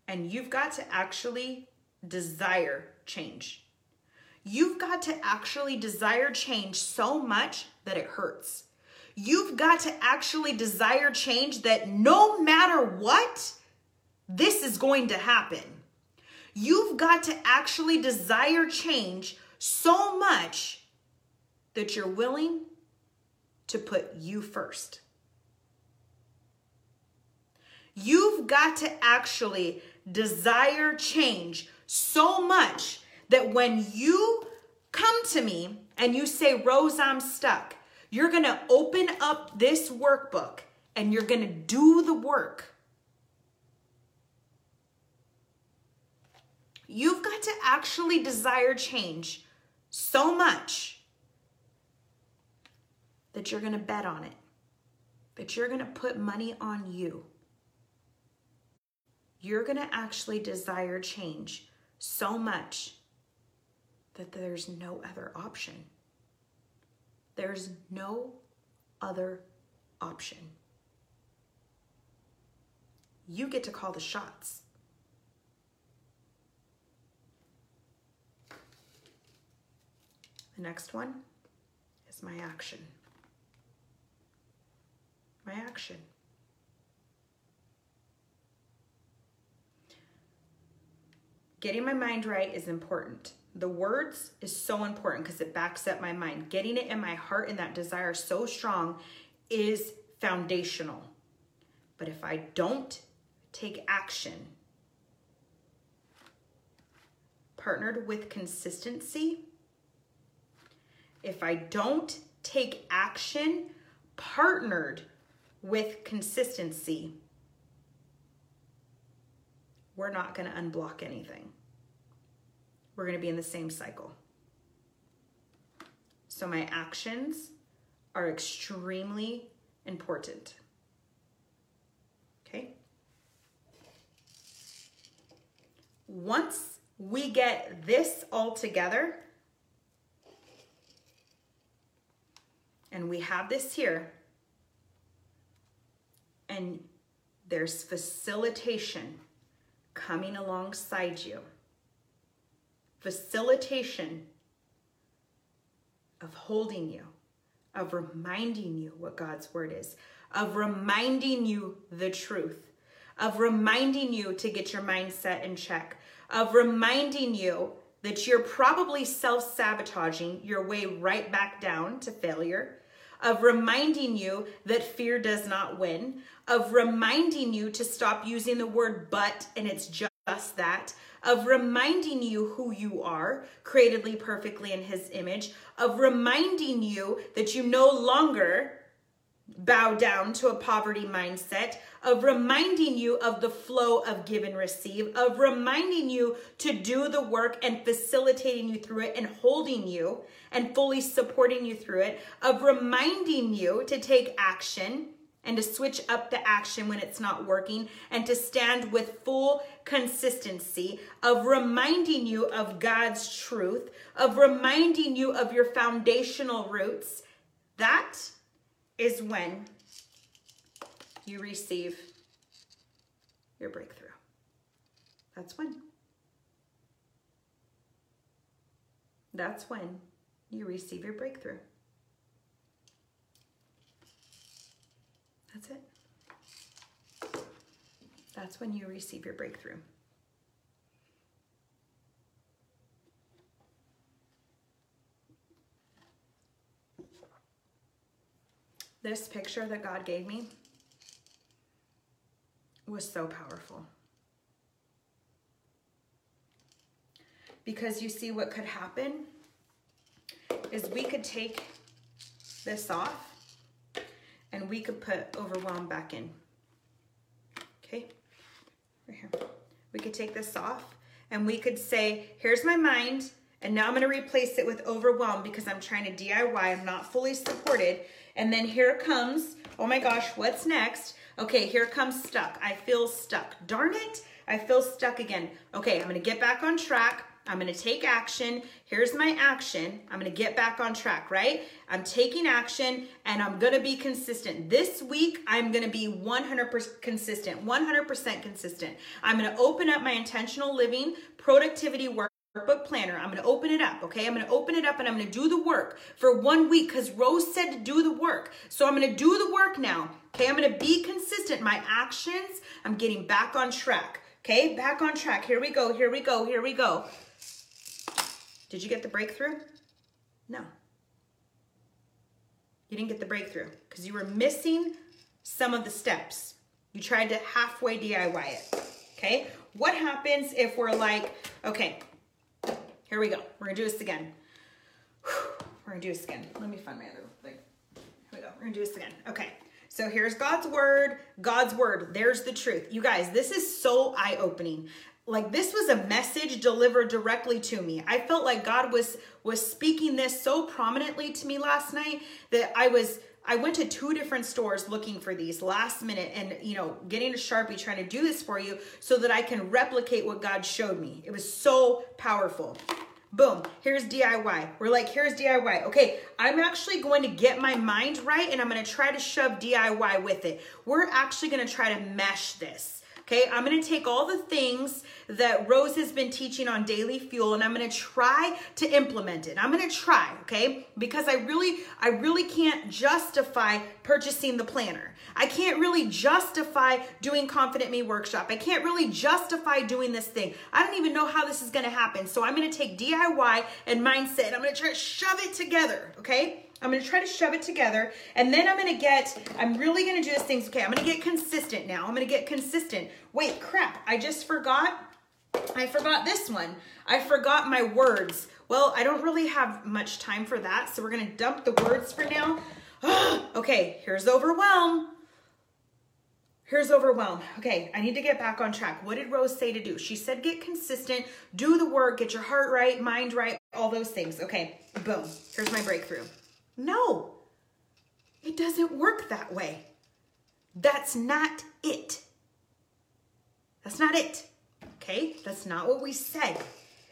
And you've got to actually desire change. You've got to actually desire change so much that it hurts. You've got to actually desire change that no matter what, this is going to happen. You've got to actually desire change so much that you're willing to put you first. You've got to actually desire change so much that when you come to me and you say, Rose, I'm stuck, you're gonna open up this workbook and you're gonna do the work. You've got to actually desire change so much that you're going to bet on it, that you're going to put money on you. You're going to actually desire change so much that there's no other option. There's no other option. You get to call the shots. The next one is my action. My action. Getting my mind right is important. The words is so important because it backs up my mind. Getting it in my heart and that desire so strong is foundational. But if I don't take action, partnered with consistency, if I don't take action partnered with consistency, we're not going to unblock anything. We're going to be in the same cycle. So, my actions are extremely important. Okay? Once we get this all together, And we have this here. And there's facilitation coming alongside you. Facilitation of holding you, of reminding you what God's word is, of reminding you the truth, of reminding you to get your mindset in check, of reminding you that you're probably self sabotaging your way right back down to failure, of reminding you that fear does not win, of reminding you to stop using the word but and it's just that, of reminding you who you are, createdly perfectly in his image, of reminding you that you no longer bow down to a poverty mindset, of reminding you of the flow of give and receive, of reminding you to do the work and facilitating you through it and holding you and fully supporting you through it, of reminding you to take action and to switch up the action when it's not working and to stand with full consistency of reminding you of God's truth, of reminding you of your foundational roots. That is when you receive your breakthrough. That's when. That's when you receive your breakthrough. That's it. That's when you receive your breakthrough. This picture that God gave me was so powerful. Because you see, what could happen is we could take this off and we could put overwhelm back in. Okay, right here. We could take this off and we could say, here's my mind, and now I'm gonna replace it with overwhelm because I'm trying to DIY, I'm not fully supported. And then here comes, oh my gosh, what's next? Okay, here comes stuck. I feel stuck. Darn it, I feel stuck again. Okay, I'm gonna get back on track. I'm gonna take action. Here's my action. I'm gonna get back on track, right? I'm taking action and I'm gonna be consistent. This week, I'm gonna be 100% consistent, 100% consistent. I'm gonna open up my intentional living productivity work workbook planner. I'm going to open it up, okay? I'm going to open it up and I'm going to do the work for one week because Rose said to do the work. So I'm going to do the work now, okay? I'm going to be consistent. My actions, I'm getting back on track, okay? Back on track. Here we go, here we go, here we go. Did you get the breakthrough? No. You didn't get the breakthrough because you were missing some of the steps. You tried to halfway DIY it. Okay? What happens if we're like, okay, here we go. We're gonna do this again. We're gonna do this again. Let me find my other thing. Here we go. We're gonna do this again. Okay. So here's God's word. God's word. There's the truth. You guys, this is so eye opening like this was a message delivered directly to me. I felt like God was was speaking this so prominently to me last night that I was I went to two different stores looking for these last minute and you know getting a Sharpie trying to do this for you so that I can replicate what God showed me. It was so powerful. Boom, here's DIY. We're like, here's DIY. Okay, I'm actually going to get my mind right and I'm gonna try to shove DIY with it. We're actually gonna try to mesh this. Okay, I'm gonna take all the things that Rose has been teaching on Daily Fuel and I'm gonna try to implement it. I'm gonna try, okay? Because I really, I really can't justify purchasing the planner. I can't really justify doing Confident Me workshop. I can't really justify doing this thing. I don't even know how this is gonna happen. So I'm gonna take DIY and mindset and I'm gonna try to shove it together, okay? I'm gonna try to shove it together and then I'm gonna get, I'm really gonna do this things, okay, I'm gonna get consistent now. I'm gonna get consistent. Wait, crap, I just forgot, I forgot this one. I forgot my words. Well, I don't really have much time for that, so we're gonna dump the words for now. okay, here's overwhelm. Here's overwhelm. Okay, I need to get back on track. What did Rose say to do? She said get consistent, do the work, get your heart right, mind right, all those things. Okay, boom. Here's my breakthrough. No, it doesn't work that way. That's not it. That's not it. Okay? That's not what we said.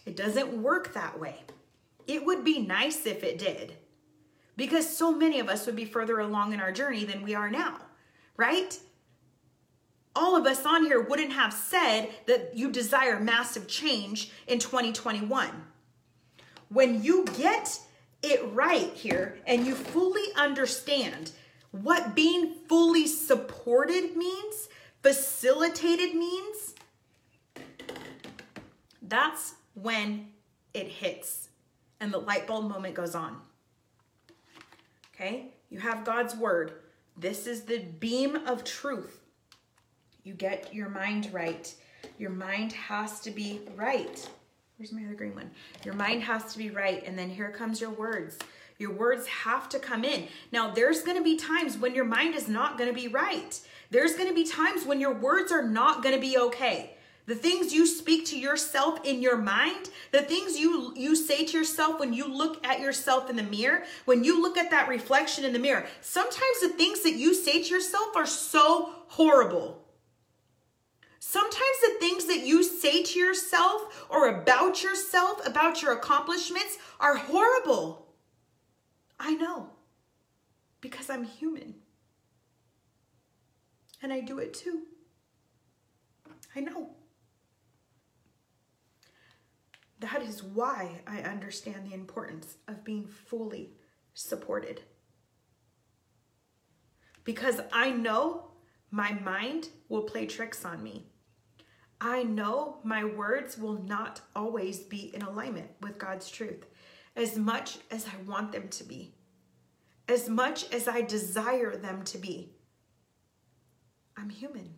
It doesn't work that way. It would be nice if it did because so many of us would be further along in our journey than we are now, right? All of us on here wouldn't have said that you desire massive change in 2021. When you get it right here and you fully understand what being fully supported means, facilitated means, that's when it hits and the light bulb moment goes on. Okay? You have God's word. This is the beam of truth. You get your mind right. Your mind has to be right. Where's my other green one? Your mind has to be right. And then here comes your words. Your words have to come in. Now, there's going to be times when your mind is not going to be right. There's going to be times when your words are not going to be okay. The things you speak to yourself in your mind, the things you you say to yourself when you look at yourself in the mirror, when you look at that reflection in the mirror, sometimes the things that you say to yourself are so horrible. Sometimes the things that you say to yourself or about yourself, about your accomplishments, are horrible. I know because I'm human. And I do it too. I know. That is why I understand the importance of being fully supported. Because I know my mind will play tricks on me. I know my words will not always be in alignment with God's truth as much as I want them to be, as much as I desire them to be. I'm human.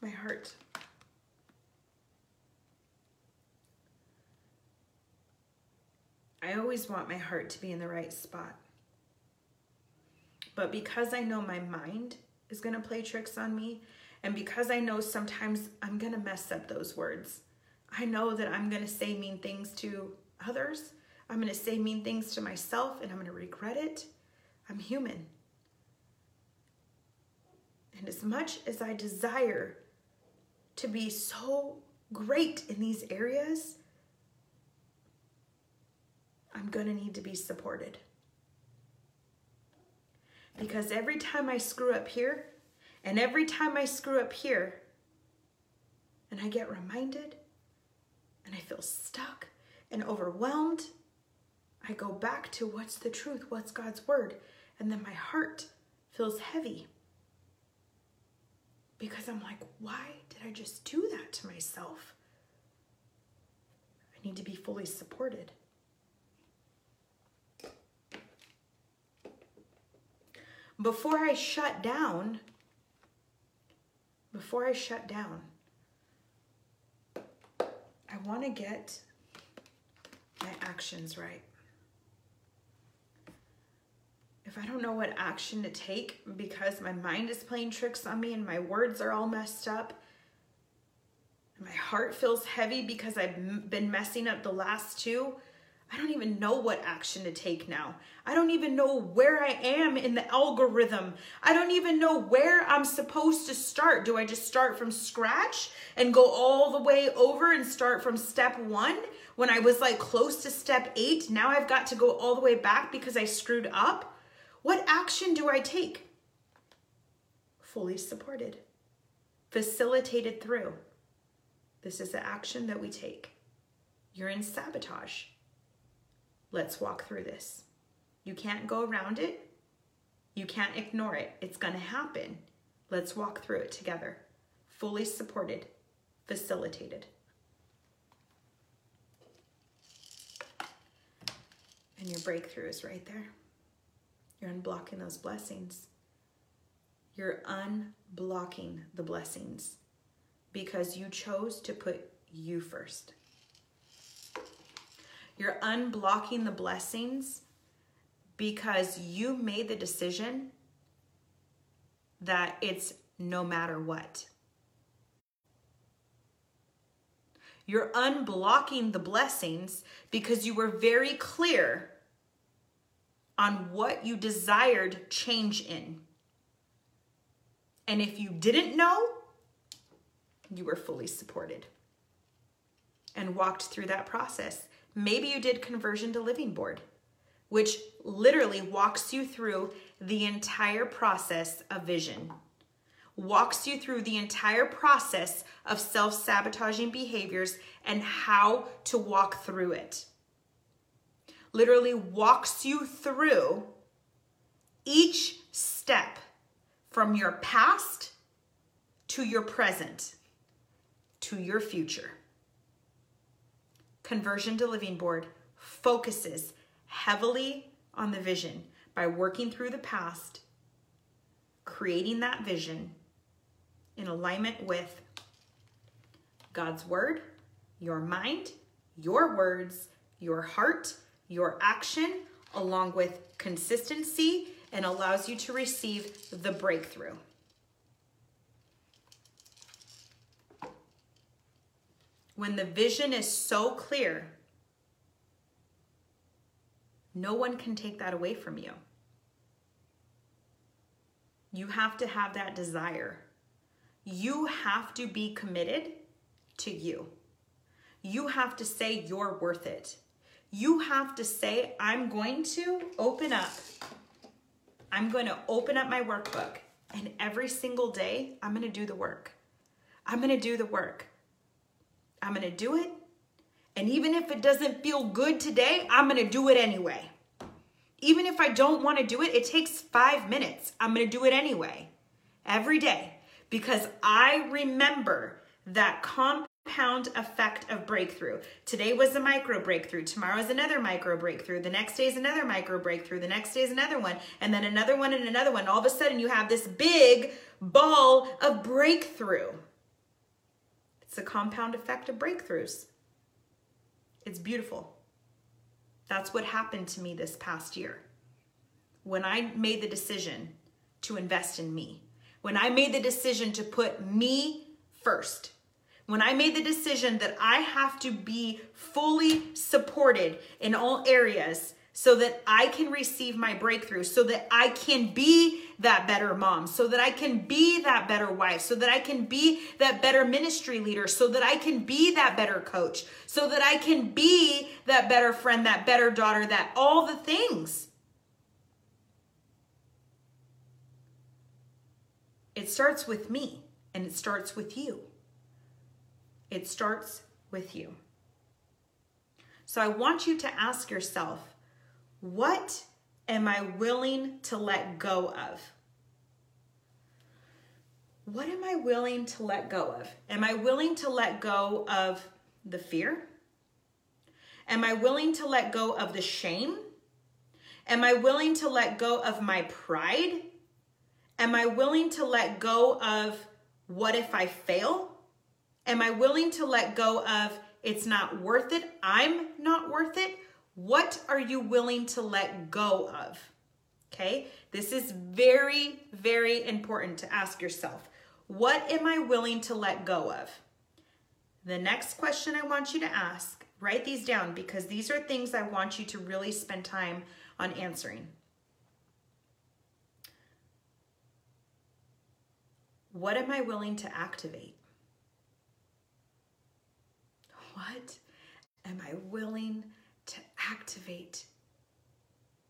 My heart. I always want my heart to be in the right spot. But because I know my mind is going to play tricks on me, and because I know sometimes I'm going to mess up those words, I know that I'm going to say mean things to others. I'm going to say mean things to myself, and I'm going to regret it. I'm human. And as much as I desire to be so great in these areas, I'm going to need to be supported. Because every time I screw up here, and every time I screw up here, and I get reminded, and I feel stuck and overwhelmed, I go back to what's the truth, what's God's word, and then my heart feels heavy. Because I'm like, why did I just do that to myself? I need to be fully supported. Before I shut down, before I shut down, I want to get my actions right. If I don't know what action to take because my mind is playing tricks on me and my words are all messed up, my heart feels heavy because I've been messing up the last two, I don't even know what action to take now. I don't even know where I am in the algorithm. I don't even know where I'm supposed to start. Do I just start from scratch and go all the way over and start from step one when I was like close to step eight? Now I've got to go all the way back because I screwed up. What action do I take? Fully supported, facilitated through. This is the action that we take. You're in sabotage. Let's walk through this. You can't go around it. You can't ignore it. It's going to happen. Let's walk through it together. Fully supported, facilitated. And your breakthrough is right there. You're unblocking those blessings. You're unblocking the blessings because you chose to put you first. You're unblocking the blessings because you made the decision that it's no matter what. You're unblocking the blessings because you were very clear on what you desired change in. And if you didn't know, you were fully supported and walked through that process. Maybe you did conversion to living board, which literally walks you through the entire process of vision, walks you through the entire process of self sabotaging behaviors and how to walk through it. Literally walks you through each step from your past to your present to your future. Conversion to Living Board focuses heavily on the vision by working through the past, creating that vision, in alignment with God's word, your mind, your words, your heart, your action, along with consistency, and allows you to receive the breakthrough. When the vision is so clear, no one can take that away from you. You have to have that desire. You have to be committed to you. You have to say you're worth it. You have to say, I'm going to open up. I'm going to open up my workbook. And every single day, I'm going to do the work. I'm going to do the work. I'm going to do it. And even if it doesn't feel good today, I'm going to do it anyway. Even if I don't want to do it, it takes five minutes. I'm going to do it anyway. Every day. Because I remember that compound effect of breakthrough. Today was a micro breakthrough. Tomorrow is another micro breakthrough. The next day is another micro breakthrough. The next day is another one. And then another one and another one. All of a sudden, you have this big ball of breakthrough. It's a compound effect of breakthroughs. It's beautiful. That's what happened to me this past year. When I made the decision to invest in me, when I made the decision to put me first, when I made the decision that I have to be fully supported in all areas so that I can receive my breakthrough, so that I can be that better mom, so that I can be that better wife, so that I can be that better ministry leader, so that I can be that better coach, so that I can be that better friend, that better daughter, that all the things. It starts with me and it starts with you. It starts with you. So I want you to ask yourself, what am I willing to let go of? What am I willing to let go of? Am I willing to let go of the fear? Am I willing to let go of the shame? Am I willing to let go of my pride? Am I willing to let go of what if I fail? Am I willing to let go of it's not worth it? I'm not worth it? What are you willing to let go of? Okay, this is very, very important to ask yourself. What am I willing to let go of? The next question I want you to ask, write these down because these are things I want you to really spend time on answering. What am I willing to activate? What am I willing activate,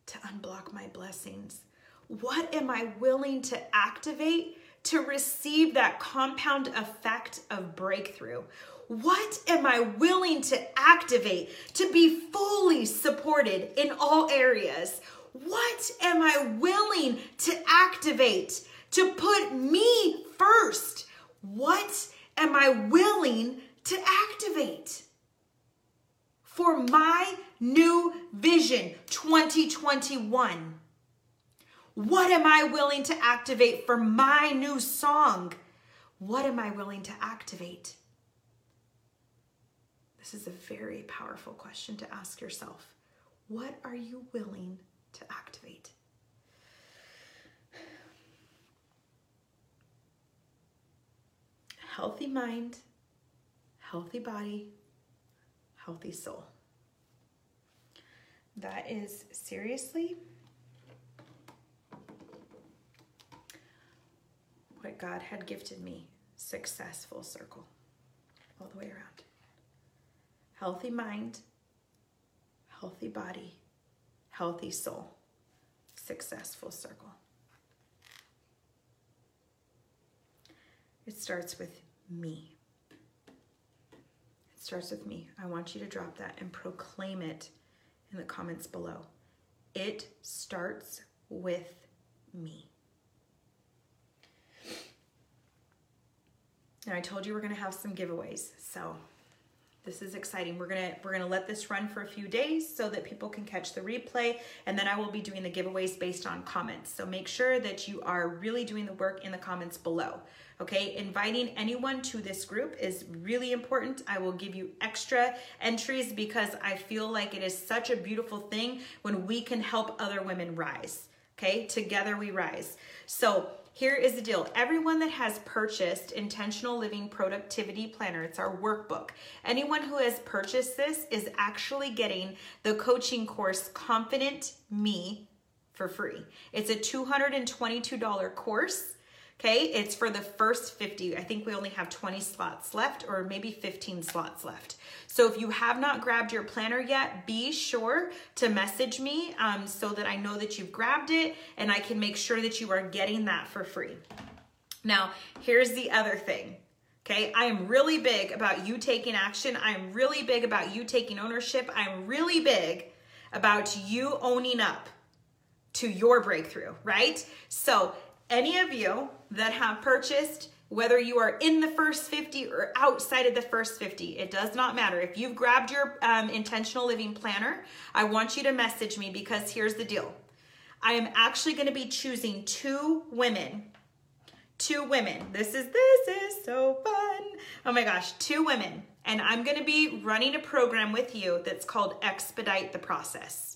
to unblock my blessings? What am I willing to activate to receive that compound effect of breakthrough? What am I willing to activate to be fully supported in all areas? What am I willing to activate to put me first? What am I willing to activate? for my new vision 2021? What am I willing to activate for my new song? What am I willing to activate? This is a very powerful question to ask yourself. What are you willing to activate? Healthy mind, healthy body, healthy soul. That is seriously what God had gifted me successful circle all the way around. Healthy mind, healthy body, healthy soul, successful circle. It starts with me It starts with me. I want you to drop that and proclaim it in the comments below. It starts with me. Now, I told you we're to have some giveaways. So this is exciting. We're gonna we're gonna let this run for a few days so that people can catch the replay, and then I will be doing the giveaways based on comments. So make sure that you are really doing the work in the comments below. Okay, inviting anyone to this group is really important. I will give you extra entries because I feel like it is such a beautiful thing when we can help other women rise. Okay, together we rise. So here is the deal. Everyone that has purchased Intentional Living Productivity Planner, it's our workbook. Anyone who has purchased this is actually getting the coaching course Confident Me for free. It's a $222 course. Okay, it's for the first 50. I think we only have 20 slots left or maybe 15 slots left. So if you have not grabbed your planner yet, be sure to message me um, so that I know that you've grabbed it and I can make sure that you are getting that for free. Now, here's the other thing. Okay, I am really big about you taking action. I'm really big about you taking ownership. I'm really big about you owning up to your breakthrough, right? So any of you that have purchased, whether you are in the first 50 or outside of the first 50, it does not matter. If you've grabbed your um, intentional living planner, I want you to message me because here's the deal. I am actually going to be choosing two women. Two women. This is this is so fun. Oh my gosh, two women. And I'm going to be running a program with you that's called Expedite the Process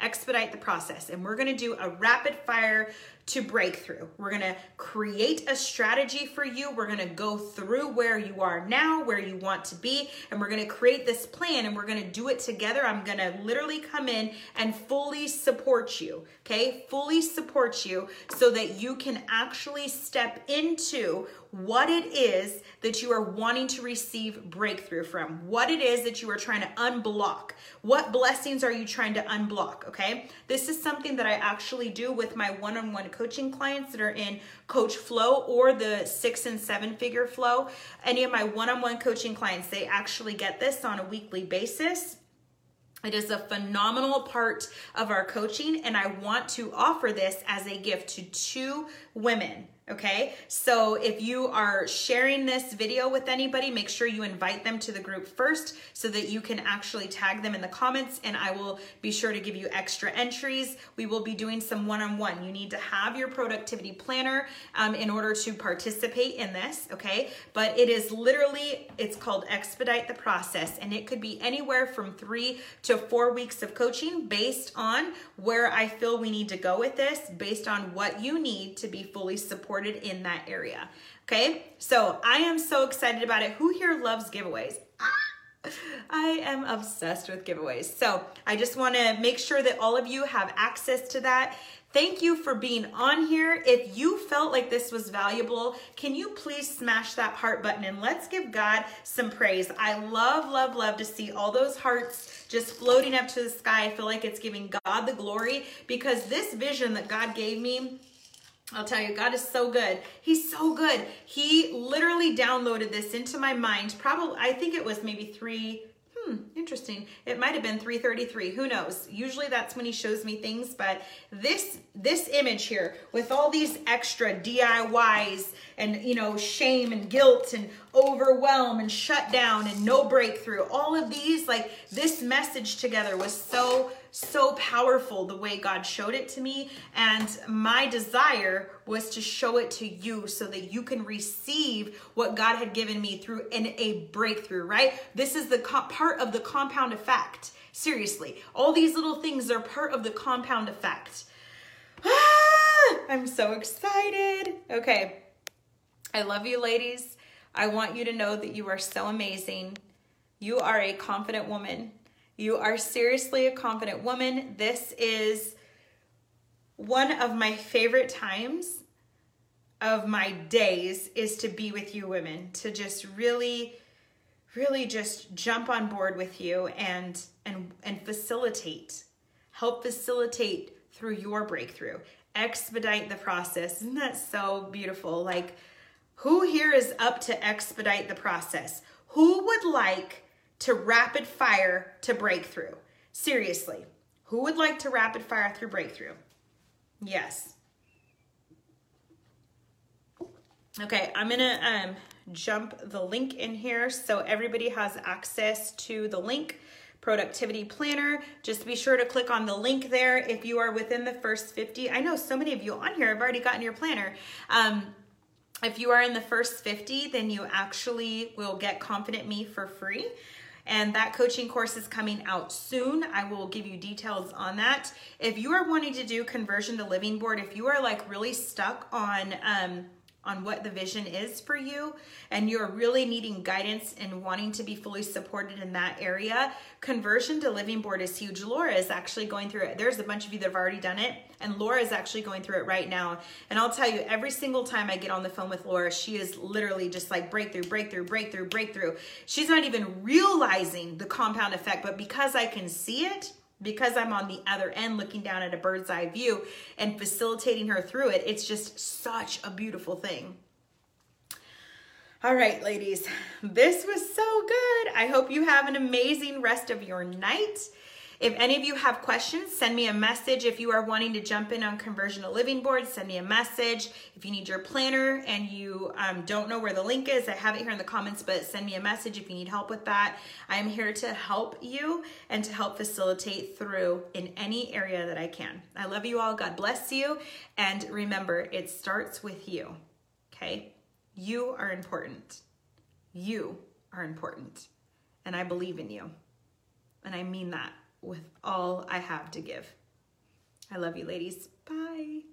expedite the process. And we're gonna do a rapid fire to breakthrough. We're gonna create a strategy for you. We're gonna go through where you are now, where you want to be, and we're gonna create this plan and we're gonna do it together. I'm gonna literally come in and fully support you, okay? Fully support you so that you can actually step into what it is that you are wanting to receive breakthrough from, what it is that you are trying to unblock. What blessings are you trying to unblock? Okay, this is something that I actually do with my one on one coaching clients that are in Coach Flow or the six and seven figure flow. Any of my one on one coaching clients, they actually get this on a weekly basis. It is a phenomenal part of our coaching, and I want to offer this as a gift to two women Okay, so if you are sharing this video with anybody, make sure you invite them to the group first so that you can actually tag them in the comments and I will be sure to give you extra entries. We will be doing some one-on-one. -on -one. You need to have your productivity planner um, in order to participate in this, okay? But it is literally, it's called Expedite the Process and it could be anywhere from three to four weeks of coaching based on where I feel we need to go with this, based on what you need to be fully supported supported in that area. Okay, so I am so excited about it. Who here loves giveaways? I am obsessed with giveaways. So I just want to make sure that all of you have access to that. Thank you for being on here. If you felt like this was valuable, can you please smash that heart button and let's give God some praise. I love, love, love to see all those hearts just floating up to the sky. I feel like it's giving God the glory because this vision that God gave me I'll tell you, God is so good. He's so good. He literally downloaded this into my mind. Probably, I think it was maybe three. Hmm, interesting. It might have been 333. Who knows? Usually that's when he shows me things, but this this image here with all these extra DIYs and you know shame and guilt and overwhelm and shut down and no breakthrough. All of these like this message together was so so powerful the way God showed it to me. And my desire was to show it to you so that you can receive what God had given me through in a breakthrough, right? This is the co- part of the compound effect. Seriously, all these little things are part of the compound effect. Ah, I'm so excited. Okay. I love you, ladies. I want you to know that you are so amazing. You are a confident woman. You are seriously a confident woman. This is one of my favorite times of my days is to be with you women, to just really really just jump on board with you and and and facilitate. Help facilitate through your breakthrough. Expedite the process. Isn't that so beautiful? Like who here is up to expedite the process? Who would like to rapid fire to breakthrough? Seriously, who would like to rapid fire through breakthrough? Yes. Okay, I'm gonna um, jump the link in here so everybody has access to the link productivity planner. Just be sure to click on the link there if you are within the first 50. I know so many of you on here have already gotten your planner. Um, if you are in the first 50, then you actually will get Confident Me for free. And that coaching course is coming out soon. I will give you details on that. If you are wanting to do conversion to living board, if you are like really stuck on, um, on what the vision is for you and you're really needing guidance and wanting to be fully supported in that area, conversion to living board is huge. Laura is actually going through it. There's a bunch of you that have already done it, and Laura is actually going through it right now. And I'll tell you, every single time I get on the phone with Laura, she is literally just like breakthrough, breakthrough, breakthrough, breakthrough. She's not even realizing the compound effect, but because I can see it, because I'm on the other end looking down at a bird's eye view and facilitating her through it, it's just such a beautiful thing. All right, ladies, this was so good. I hope you have an amazing rest of your night. If any of you have questions, send me a message. If you are wanting to jump in on conversion to living board, send me a message. If you need your planner and you um, don't know where the link is, I have it here in the comments, but send me a message if you need help with that. I am here to help you and to help facilitate through in any area that I can. I love you all. God bless you. And remember, it starts with you. Okay? You are important. You are important. And I believe in you. And I mean that with all I have to give. I love you, ladies. Bye.